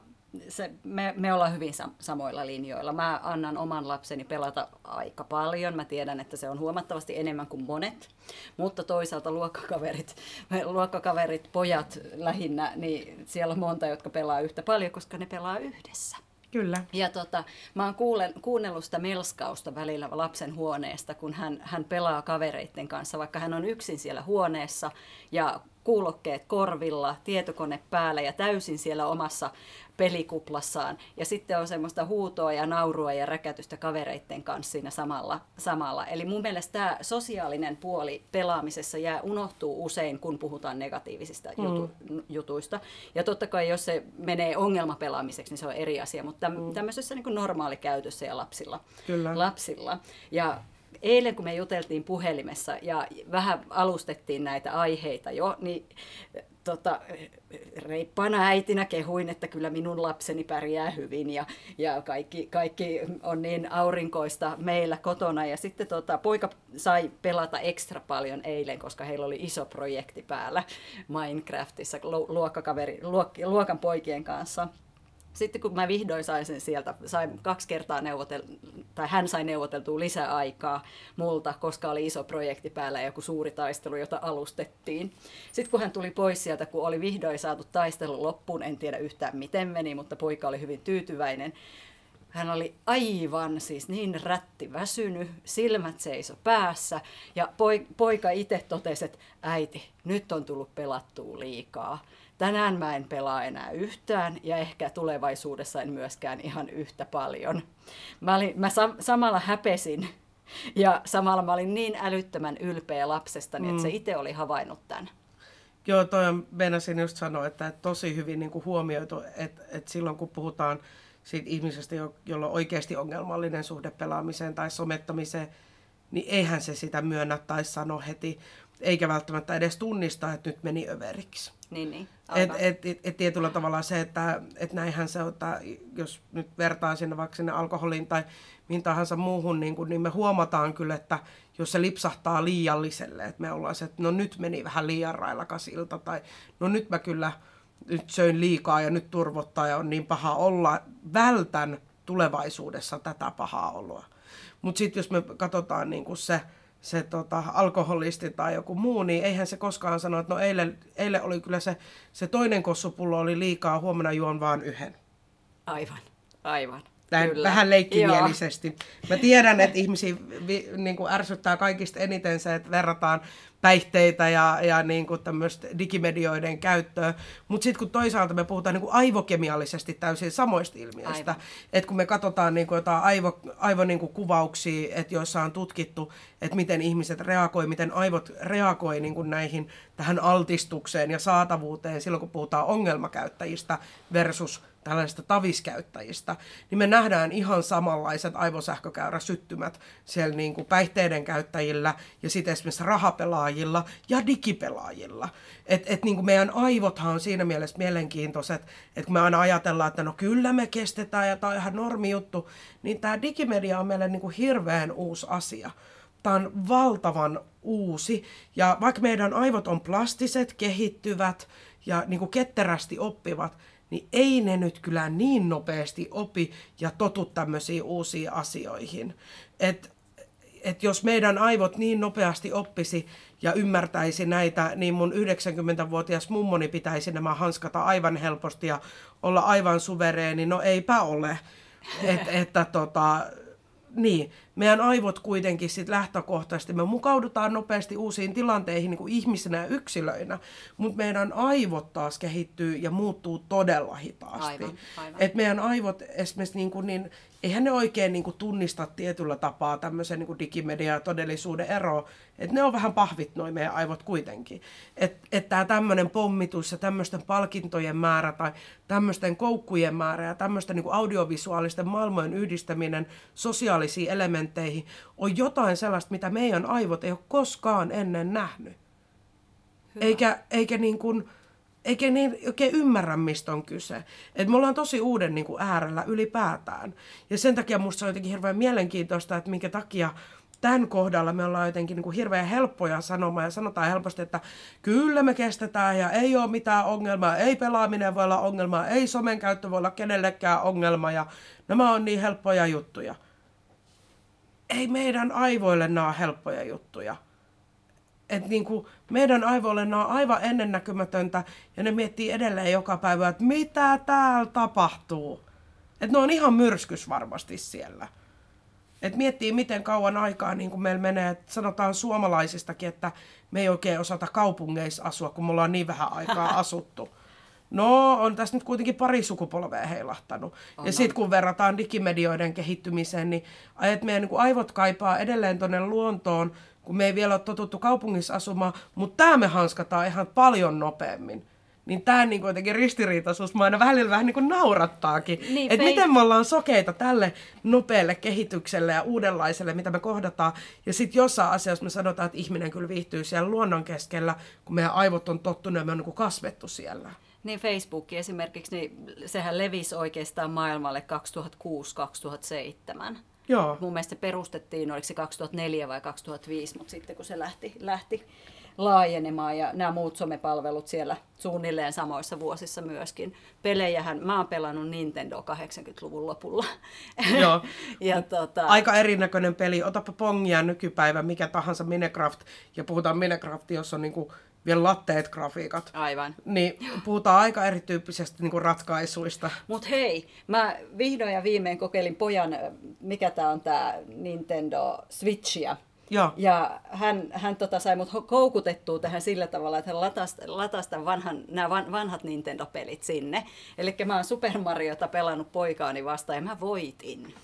se, me, me ollaan hyvin sam- samoilla linjoilla. Mä annan oman lapseni pelata aika paljon. Mä tiedän, että se on huomattavasti enemmän kuin monet. Mutta toisaalta luokkakaverit, luokkakaverit pojat lähinnä, niin siellä on monta, jotka pelaa yhtä paljon, koska ne pelaa yhdessä. Kyllä. Ja tota, mä oon kuulen, kuunnellut sitä melskausta välillä lapsen huoneesta, kun hän, hän pelaa kavereiden kanssa, vaikka hän on yksin siellä huoneessa ja kuulokkeet korvilla, tietokone päällä ja täysin siellä omassa pelikuplassaan. Ja sitten on semmoista huutoa ja naurua ja räkätystä kavereiden kanssa siinä samalla. samalla. Eli mun mielestä tämä sosiaalinen puoli pelaamisessa jää unohtuu usein, kun puhutaan negatiivisista mm. jutu, jutuista. Ja totta kai jos se menee ongelmapelaamiseksi, niin se on eri asia, mutta täm, mm. tämmöisessä niin normaalikäytössä ja lapsilla. Kyllä. lapsilla. Ja eilen kun me juteltiin puhelimessa ja vähän alustettiin näitä aiheita jo, niin tota, reippaana äitinä kehuin, että kyllä minun lapseni pärjää hyvin ja, ja kaikki, kaikki on niin aurinkoista meillä kotona. Ja sitten tota, poika sai pelata ekstra paljon eilen, koska heillä oli iso projekti päällä Minecraftissa luokkakaveri, luok, luokan poikien kanssa sitten kun mä vihdoin sain sen sieltä, sain kaksi kertaa neuvotel, tai hän sai neuvoteltua lisäaikaa multa, koska oli iso projekti päällä ja joku suuri taistelu, jota alustettiin. Sitten kun hän tuli pois sieltä, kun oli vihdoin saatu taistelu loppuun, en tiedä yhtään miten meni, mutta poika oli hyvin tyytyväinen. Hän oli aivan siis niin rätti väsynyt, silmät seiso päässä ja poika itse totesi, että äiti, nyt on tullut pelattua liikaa tänään mä en pelaa enää yhtään ja ehkä tulevaisuudessa en myöskään ihan yhtä paljon. Mä, olin, mä sam- samalla häpesin ja samalla mä olin niin älyttömän ylpeä lapsestani, mm. että se mm. itse oli havainnut tämän. Joo, toi on, meinasin just sanoa, että tosi hyvin niin kuin huomioitu, että, että silloin kun puhutaan siitä ihmisestä, jolla on oikeasti ongelmallinen suhde pelaamiseen tai somettamiseen, niin eihän se sitä myönnä tai sano heti, eikä välttämättä edes tunnista, että nyt meni överiksi. Niin, niin. Et, et, et, et tietyllä tavalla se, että et näinhän se että jos nyt vertaa sinne vaikka sinne alkoholiin tai mihin tahansa muuhun, niin, kun, niin me huomataan kyllä, että jos se lipsahtaa liialliselle, että me ollaan se, että no nyt meni vähän liian railakas ilta, tai no nyt mä kyllä nyt söin liikaa ja nyt turvottaa ja on niin paha olla, vältän tulevaisuudessa tätä pahaa oloa. Mutta sitten jos me katsotaan niin kuin se, se tota, alkoholisti tai joku muu, niin eihän se koskaan sano, että no eilen, eilen oli kyllä se, se toinen kossupullo oli liikaa, huomenna juon vaan yhden. Aivan, aivan. Näin Kyllä. vähän leikkimielisesti. Joo. Mä tiedän, että ihmisiä vi, niin kuin ärsyttää kaikista eniten se, että verrataan päihteitä ja, ja niin kuin tämmöistä digimedioiden käyttöä. Mutta sitten kun toisaalta me puhutaan niin kuin aivokemiallisesti täysin samoista ilmiöistä, että kun me katsotaan niin kuin jotain aivo, aivo niin kuin kuvauksia, että joissa on tutkittu, että miten ihmiset reagoi, miten aivot reagoi niin kuin näihin tähän altistukseen ja saatavuuteen silloin, kun puhutaan ongelmakäyttäjistä versus tällaisista taviskäyttäjistä, niin me nähdään ihan samanlaiset aivosähkökäyräsyttymät siellä niin kuin päihteiden käyttäjillä ja sitten esimerkiksi rahapelaajilla ja digipelaajilla. Et, et niin kuin meidän aivothan on siinä mielessä mielenkiintoiset, että kun me aina ajatellaan, että no kyllä me kestetään ja tämä on ihan normi juttu, niin tämä digimedia on meille niin kuin hirveän uusi asia. Tämä on valtavan uusi ja vaikka meidän aivot on plastiset, kehittyvät ja niin kuin ketterästi oppivat, niin ei ne nyt kyllä niin nopeasti opi ja totu tämmöisiin uusiin asioihin. Et, et jos meidän aivot niin nopeasti oppisi ja ymmärtäisi näitä, niin mun 90-vuotias mummoni pitäisi nämä hanskata aivan helposti ja olla aivan suvereeni. No eipä ole. Et, että tota, niin, meidän aivot kuitenkin sit lähtökohtaisesti, me mukaudutaan nopeasti uusiin tilanteihin niin kuin ihmisinä ja yksilöinä, mutta meidän aivot taas kehittyy ja muuttuu todella hitaasti. Aivan, aivan. Et meidän aivot esimerkiksi, niin kuin, niin, eihän ne oikein niin kuin, tunnista tietyllä tapaa tämmöisen niin digimedia ja todellisuuden eroa, että ne on vähän pahvit noin meidän aivot kuitenkin. Että et tämä tämmöinen pommitus ja tämmöisten palkintojen määrä tai tämmöisten koukkujen määrä ja tämmöisten niin audiovisuaalisten maailmojen yhdistäminen sosiaalisiin elementteihin on jotain sellaista, mitä meidän aivot ei ole koskaan ennen nähnyt. Hyvä. Eikä, eikä niin kuin, eikä niin oikein ymmärrä, mistä on kyse. Et me ollaan tosi uuden niin kuin äärellä ylipäätään. Ja sen takia musta on jotenkin hirveän mielenkiintoista, että minkä takia tämän kohdalla me ollaan jotenkin niin kuin hirveän helppoja sanomaan ja sanotaan helposti, että kyllä me kestetään ja ei ole mitään ongelmaa, ei pelaaminen voi olla ongelma, ei somen käyttö voi olla kenellekään ongelma ja nämä on niin helppoja juttuja. Ei meidän aivoille nämä ole helppoja juttuja. Et niin kuin meidän aivoille nämä on aivan ennennäkymätöntä ja ne miettii edelleen joka päivä, että mitä täällä tapahtuu. Että ne on ihan myrskys varmasti siellä. Et miettii, miten kauan aikaa niin kun meillä menee, että sanotaan suomalaisistakin, että me ei oikein osata kaupungeissa asua, kun me ollaan niin vähän aikaa asuttu. No, on tässä nyt kuitenkin pari sukupolvea heilahtanut. On, ja sitten kun verrataan digimedioiden kehittymiseen, niin että meidän niin aivot kaipaa edelleen tuonne luontoon, kun me ei vielä ole totuttu kaupungissa asumaan, mutta tämä me hanskataan ihan paljon nopeammin. Niin tämä niin jotenkin ristiriitaisuus mä aina välillä vähän niin kuin naurattaakin. Niin, että miten me ollaan sokeita tälle nopealle kehitykselle ja uudenlaiselle, mitä me kohdataan. Ja sitten jossain asiassa me sanotaan, että ihminen kyllä viihtyy siellä luonnon keskellä, kun meidän aivot on tottunut ja me on niin kasvettu siellä. Niin Facebook esimerkiksi, niin sehän levisi oikeastaan maailmalle 2006-2007. Joo. Mun mielestä se perustettiin, oliko se 2004 vai 2005, mutta sitten kun se lähti, lähti laajenemaan ja nämä muut somepalvelut siellä suunnilleen samoissa vuosissa myöskin. Pelejähän mä oon pelannut Nintendo 80-luvun lopulla. Joo. ja tota... Aika erinäköinen peli. Otapa Pongia nykypäivä, mikä tahansa Minecraft, ja puhutaan Minecraft, jossa on niinku vielä latteet grafiikat. Aivan. Niin puhutaan aika erityyppisistä niin kuin ratkaisuista. Mutta hei, mä vihdoin ja viimein kokeilin pojan, mikä tämä on tämä Nintendo Switchia. Ja, ja hän, hän tota sai mut koukutettua tähän sillä tavalla, että hän latasi, latasi vanhan, nämä van, vanhat Nintendo-pelit sinne. Eli mä oon Super Mariota pelannut poikaani vastaan ja mä voitin.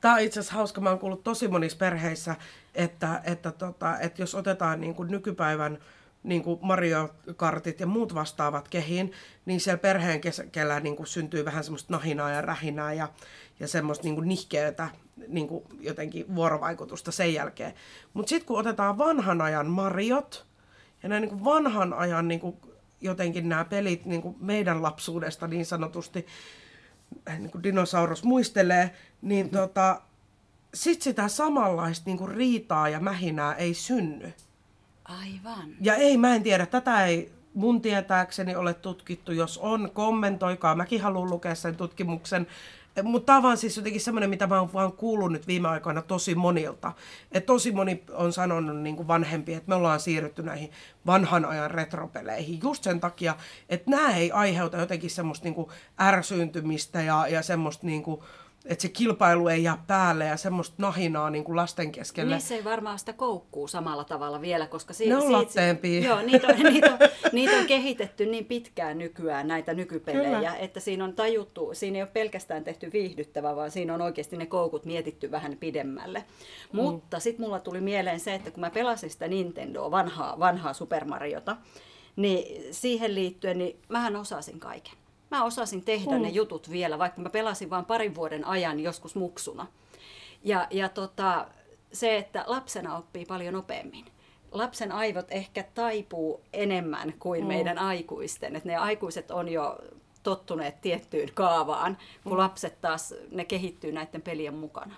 Tämä on itse asiassa hauska. Mä oon kuullut tosi monissa perheissä, että, että, tota, että jos otetaan niin kuin nykypäivän niin kuin Mario Kartit ja muut vastaavat kehiin, niin siellä perheen keskellä niin kuin syntyy vähän semmoista nahinaa ja rähinää ja, ja semmoista niin kuin nihkeätä niin kuin jotenkin vuorovaikutusta sen jälkeen. Mutta sitten kun otetaan vanhan ajan Mariot ja nämä niin kuin vanhan ajan niin kuin jotenkin nämä pelit niin kuin meidän lapsuudesta niin sanotusti, niin kuin dinosaurus muistelee, niin mm. tota, sitten sitä samanlaista niin kuin riitaa ja mähinää ei synny. Aivan. Ja ei, mä en tiedä, tätä ei mun tietääkseni ole tutkittu. Jos on, kommentoikaa. Mäkin haluan lukea sen tutkimuksen. Mutta tämä on siis jotenkin semmoinen, mitä mä oon vaan kuullut nyt viime aikoina tosi monilta. Et tosi moni on sanonut niin kuin vanhempi, että me ollaan siirrytty näihin vanhan ajan retropeleihin just sen takia, että nämä ei aiheuta jotenkin semmoista niin kuin ärsyyntymistä ja, ja semmoista niin kuin, että se kilpailu ei jää päälle ja semmoista nahinaa niin kuin lasten keskelle. Niissä ei varmaan sitä koukkuu samalla tavalla vielä, koska si- ne on siitä, joo, niitä, on, niitä, on, niitä on kehitetty niin pitkään nykyään, näitä nykypelejä, Kyllä. että siinä on tajuttu, siinä ei ole pelkästään tehty viihdyttävä, vaan siinä on oikeasti ne koukut mietitty vähän pidemmälle. Mm. Mutta sitten mulla tuli mieleen se, että kun mä pelasin sitä Nintendoa, vanhaa, vanhaa Super Mariota, niin siihen liittyen, niin mähän osasin kaiken. Mä osasin tehdä mm. ne jutut vielä, vaikka mä pelasin vain parin vuoden ajan joskus muksuna. Ja, ja tota, se, että lapsena oppii paljon nopeammin. Lapsen aivot ehkä taipuu enemmän kuin mm. meidän aikuisten. Et ne aikuiset on jo tottuneet tiettyyn kaavaan, kun mm. lapset taas, ne kehittyy näiden pelien mukana.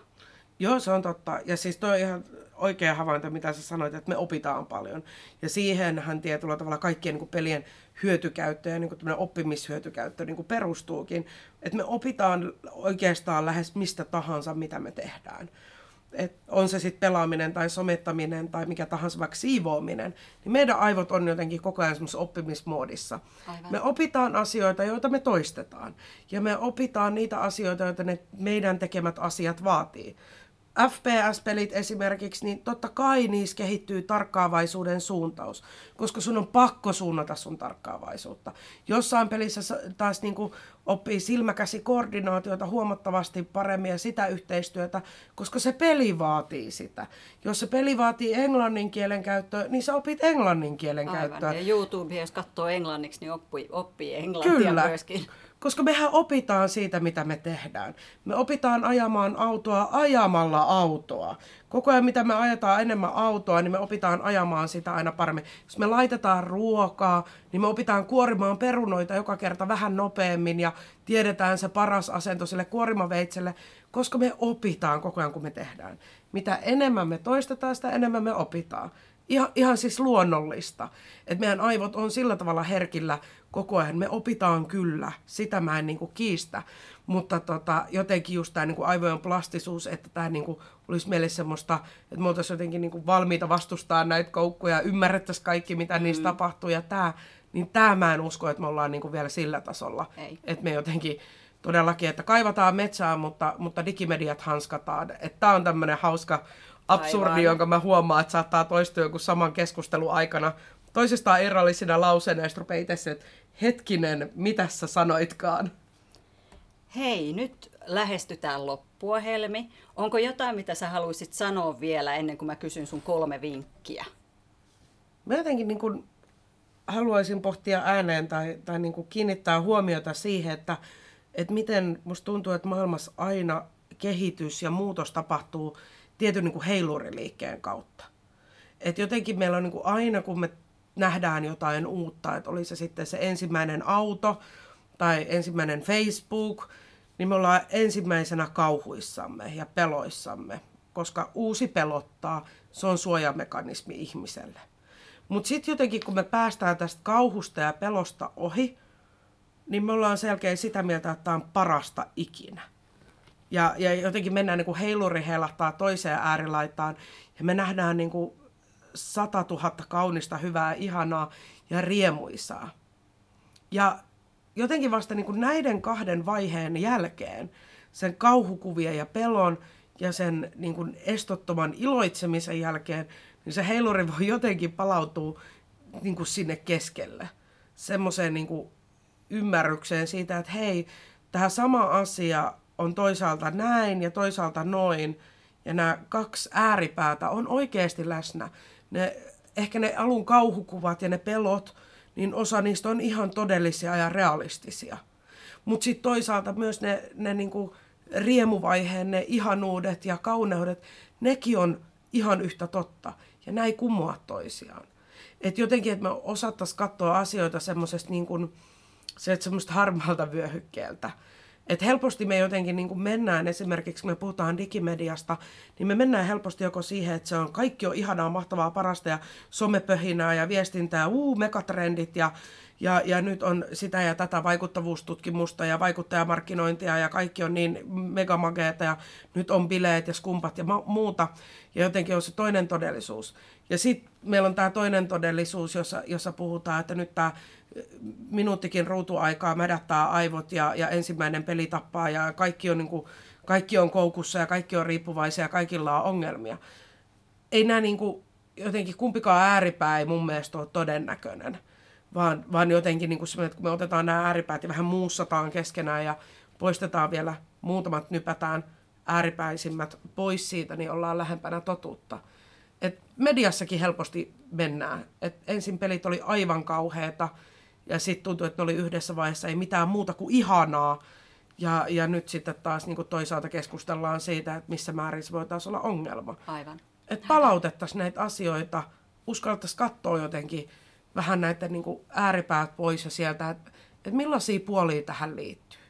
Joo, se on totta. Ja siis toi on ihan oikea havainto, mitä sä sanoit, että me opitaan paljon. Ja siihenhän tietyllä tavalla kaikkien niin pelien hyötykäyttö ja niin kuin oppimishyötykäyttö niin kuin perustuukin. Että me opitaan oikeastaan lähes mistä tahansa, mitä me tehdään. Et on se sitten pelaaminen tai somettaminen tai mikä tahansa vaikka siivoaminen, niin meidän aivot on jotenkin koko ajan semmoisessa oppimismoodissa. Aivan. Me opitaan asioita, joita me toistetaan. Ja me opitaan niitä asioita, joita ne meidän tekemät asiat vaatii. FPS-pelit esimerkiksi, niin totta kai niissä kehittyy tarkkaavaisuuden suuntaus, koska sun on pakko suunnata sun tarkkaavaisuutta. Jossain pelissä taas niin kuin oppii silmäkäsikoordinaatiota huomattavasti paremmin ja sitä yhteistyötä, koska se peli vaatii sitä. Jos se peli vaatii englannin kielen käyttöä, niin sä opit englannin kielen Aivan. käyttöä. Ja YouTube, jos katsoo englanniksi, niin oppii, oppii englantia Kyllä. myöskin. Koska mehän opitaan siitä, mitä me tehdään. Me opitaan ajamaan autoa ajamalla autoa. Koko ajan, mitä me ajetaan enemmän autoa, niin me opitaan ajamaan sitä aina paremmin. Jos me laitetaan ruokaa, niin me opitaan kuorimaan perunoita joka kerta vähän nopeammin ja tiedetään se paras asento sille kuorimaveitselle, koska me opitaan koko ajan, kun me tehdään. Mitä enemmän me toistetaan, sitä enemmän me opitaan. Ihan, ihan siis luonnollista. Että meidän aivot on sillä tavalla herkillä koko ajan. Me opitaan kyllä, sitä mä en niinku kiistä. Mutta tota, jotenkin just tämä niinku aivojen plastisuus, että tämä niinku olisi meille semmoista, että me oltaisiin jotenkin niinku valmiita vastustaa näitä koukkuja, ymmärrettäisiin kaikki, mitä mm. niissä tapahtuu. Ja tämä, niin tämä mä en usko, että me ollaan niinku vielä sillä tasolla. Ei. Että me jotenkin todellakin, että kaivataan metsää, mutta, mutta digimediat hanskataan. Tämä on tämmöinen hauska absurdi, Aivan. jonka mä huomaan, että saattaa toistua joku saman keskustelun aikana toisistaan irrallisina lauseina, ja sitten että hetkinen, mitä sä sanoitkaan? Hei, nyt lähestytään loppua, Helmi. Onko jotain, mitä sä haluaisit sanoa vielä ennen kuin mä kysyn sun kolme vinkkiä? Mä jotenkin niin kuin haluaisin pohtia ääneen tai, tai niin kuin kiinnittää huomiota siihen, että, että miten musta tuntuu, että maailmassa aina kehitys ja muutos tapahtuu tietyn niin kuin heiluriliikkeen kautta. Et jotenkin meillä on niin kuin aina, kun me nähdään jotain uutta, että oli se sitten se ensimmäinen auto tai ensimmäinen Facebook, niin me ollaan ensimmäisenä kauhuissamme ja peloissamme, koska uusi pelottaa, se on suojamekanismi ihmiselle. Mutta sitten jotenkin, kun me päästään tästä kauhusta ja pelosta ohi, niin me ollaan selkeä sitä mieltä, että tämä on parasta ikinä. Ja, ja jotenkin mennään niin kuin heiluri heilahtaa toiseen äärilaitaan ja me nähdään niin kuin sata tuhatta kaunista, hyvää, ihanaa ja riemuisaa. Ja jotenkin vasta niin kuin näiden kahden vaiheen jälkeen, sen kauhukuvien ja pelon ja sen niin kuin estottoman iloitsemisen jälkeen, niin se heiluri voi jotenkin palautua niin kuin sinne keskelle. Semmoiseen niin kuin ymmärrykseen siitä, että hei, tämä sama asia on toisaalta näin ja toisaalta noin, ja nämä kaksi ääripäätä on oikeasti läsnä. Ne, ehkä ne alun kauhukuvat ja ne pelot, niin osa niistä on ihan todellisia ja realistisia. Mutta sitten toisaalta myös ne, ne niinku riemuvaiheen, ne ihanuudet ja kauneudet, nekin on ihan yhtä totta. Ja näin kummoa toisiaan. Et jotenkin, että me osattaisiin katsoa asioita semmoisesta niin se, harmaalta vyöhykkeeltä. Et helposti me jotenkin niin mennään, esimerkiksi kun me puhutaan digimediasta, niin me mennään helposti joko siihen, että se on kaikki on ihanaa, mahtavaa, parasta ja somepöhinää ja viestintää, uu, megatrendit ja, ja, ja nyt on sitä ja tätä vaikuttavuustutkimusta ja vaikuttajamarkkinointia ja kaikki on niin megamageeta ja nyt on bileet ja skumpat ja ma- muuta. Ja jotenkin on se toinen todellisuus. Ja sitten meillä on tämä toinen todellisuus, jossa, jossa puhutaan, että nyt tämä minuuttikin ruutuaikaa mädättää aivot ja, ja ensimmäinen peli tappaa ja kaikki on, niin kuin, kaikki on koukussa ja kaikki on riippuvaisia ja kaikilla on ongelmia. Ei nämä niin kuin, jotenkin kumpikaan ääripää ei mun mielestä ole todennäköinen, vaan, vaan jotenkin niin kuin että kun me otetaan nämä ääripäät ja vähän muussataan keskenään ja poistetaan vielä muutamat, nypätään ääripäisimmät pois siitä, niin ollaan lähempänä totuutta. Et mediassakin helposti mennään. Et ensin pelit oli aivan kauheita, ja sitten tuntui, että ne oli yhdessä vaiheessa ei mitään muuta kuin ihanaa. Ja, ja nyt sitten taas niin toisaalta keskustellaan siitä, että missä määrin se voi taas olla ongelma. Aivan. Että palautettaisiin näitä asioita, uskallettaisiin katsoa jotenkin vähän näitä niin ääripäät pois ja sieltä, että, että millaisia puolia tähän liittyy.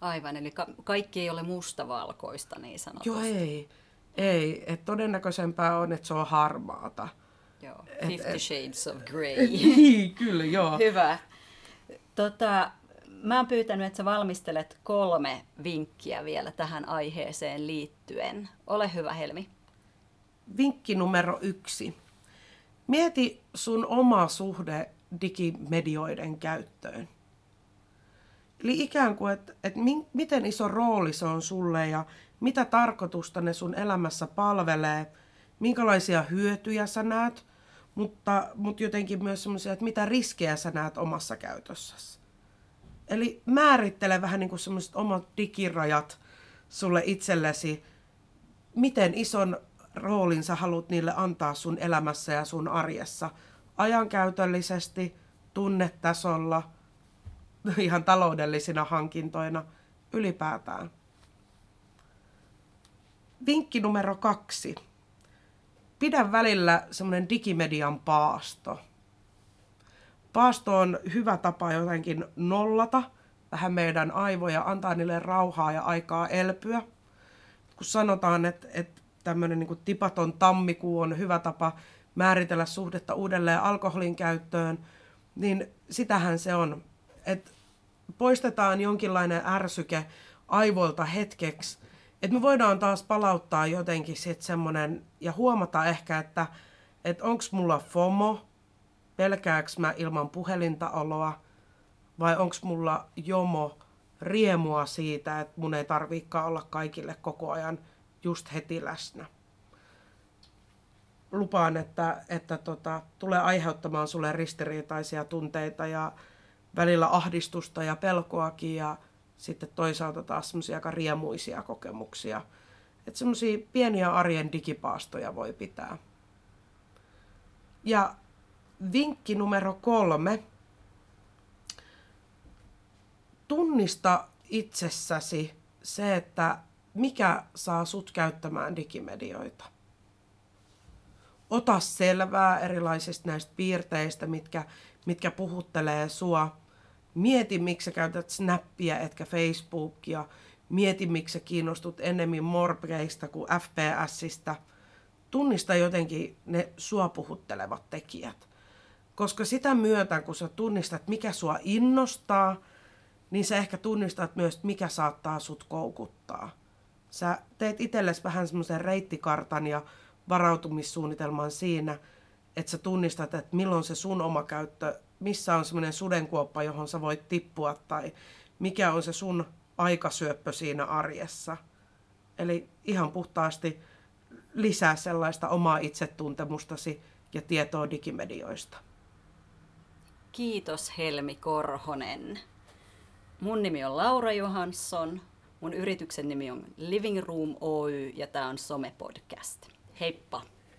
Aivan, eli ka- kaikki ei ole mustavalkoista niin sanotusti. Joo, ei. Ei, että todennäköisempää on, että se on harmaata. Joo, Fifty et, Shades of Grey. niin, kyllä, joo. Hyvä. Tota, mä oon pyytänyt, että sä valmistelet kolme vinkkiä vielä tähän aiheeseen liittyen. Ole hyvä, Helmi. Vinkki numero yksi. Mieti sun oma suhde digimedioiden käyttöön. Eli ikään kuin, että, että miten iso rooli se on sulle ja mitä tarkoitusta ne sun elämässä palvelee, minkälaisia hyötyjä sä näet, mutta, mutta jotenkin myös semmoisia, että mitä riskejä sä näet omassa käytössäsi. Eli määrittele vähän niin kuin semmoiset omat digirajat sulle itsellesi, miten ison roolin sä haluat niille antaa sun elämässä ja sun arjessa. Ajankäytöllisesti, tunnetasolla, ihan taloudellisina hankintoina, ylipäätään. Vinkki numero kaksi. Pidä välillä semmoinen digimedian paasto. Paasto on hyvä tapa jotenkin nollata vähän meidän aivoja, antaa niille rauhaa ja aikaa elpyä. Kun sanotaan, että, että tämmöinen niin tipaton tammikuu on hyvä tapa määritellä suhdetta uudelleen alkoholin käyttöön, niin sitähän se on. Että poistetaan jonkinlainen ärsyke aivoilta hetkeksi että me voidaan taas palauttaa jotenkin sit semmoinen ja huomata ehkä, että et onko mulla FOMO, pelkääks mä ilman puhelinta oloa vai onko mulla JOMO, riemua siitä, että mun ei tarviikaan olla kaikille koko ajan just heti läsnä. Lupaan, että, että tota, tulee aiheuttamaan sulle ristiriitaisia tunteita ja välillä ahdistusta ja pelkoakin ja sitten toisaalta taas semmoisia aika riemuisia kokemuksia. Että semmoisia pieniä arjen digipaastoja voi pitää. Ja vinkki numero kolme. Tunnista itsessäsi se, että mikä saa sut käyttämään digimedioita. Ota selvää erilaisista näistä piirteistä, mitkä, mitkä puhuttelee sua. Mieti, miksi sä käytät Snappia etkä Facebookia. Mieti, miksi sä kiinnostut enemmän morpeista kuin FPSistä. Tunnista jotenkin ne sua puhuttelevat tekijät. Koska sitä myötä, kun sä tunnistat, mikä sua innostaa, niin sä ehkä tunnistat myös, mikä saattaa sut koukuttaa. Sä teet itsellesi vähän semmoisen reittikartan ja varautumissuunnitelman siinä, että sä tunnistat, että milloin se sun oma käyttö, missä on semmoinen sudenkuoppa, johon sä voit tippua, tai mikä on se sun aikasyöppö siinä arjessa. Eli ihan puhtaasti lisää sellaista omaa itsetuntemustasi ja tietoa digimedioista. Kiitos Helmi Korhonen. Mun nimi on Laura Johansson, mun yrityksen nimi on Living Room Oy ja tämä on Some Podcast. Heippa!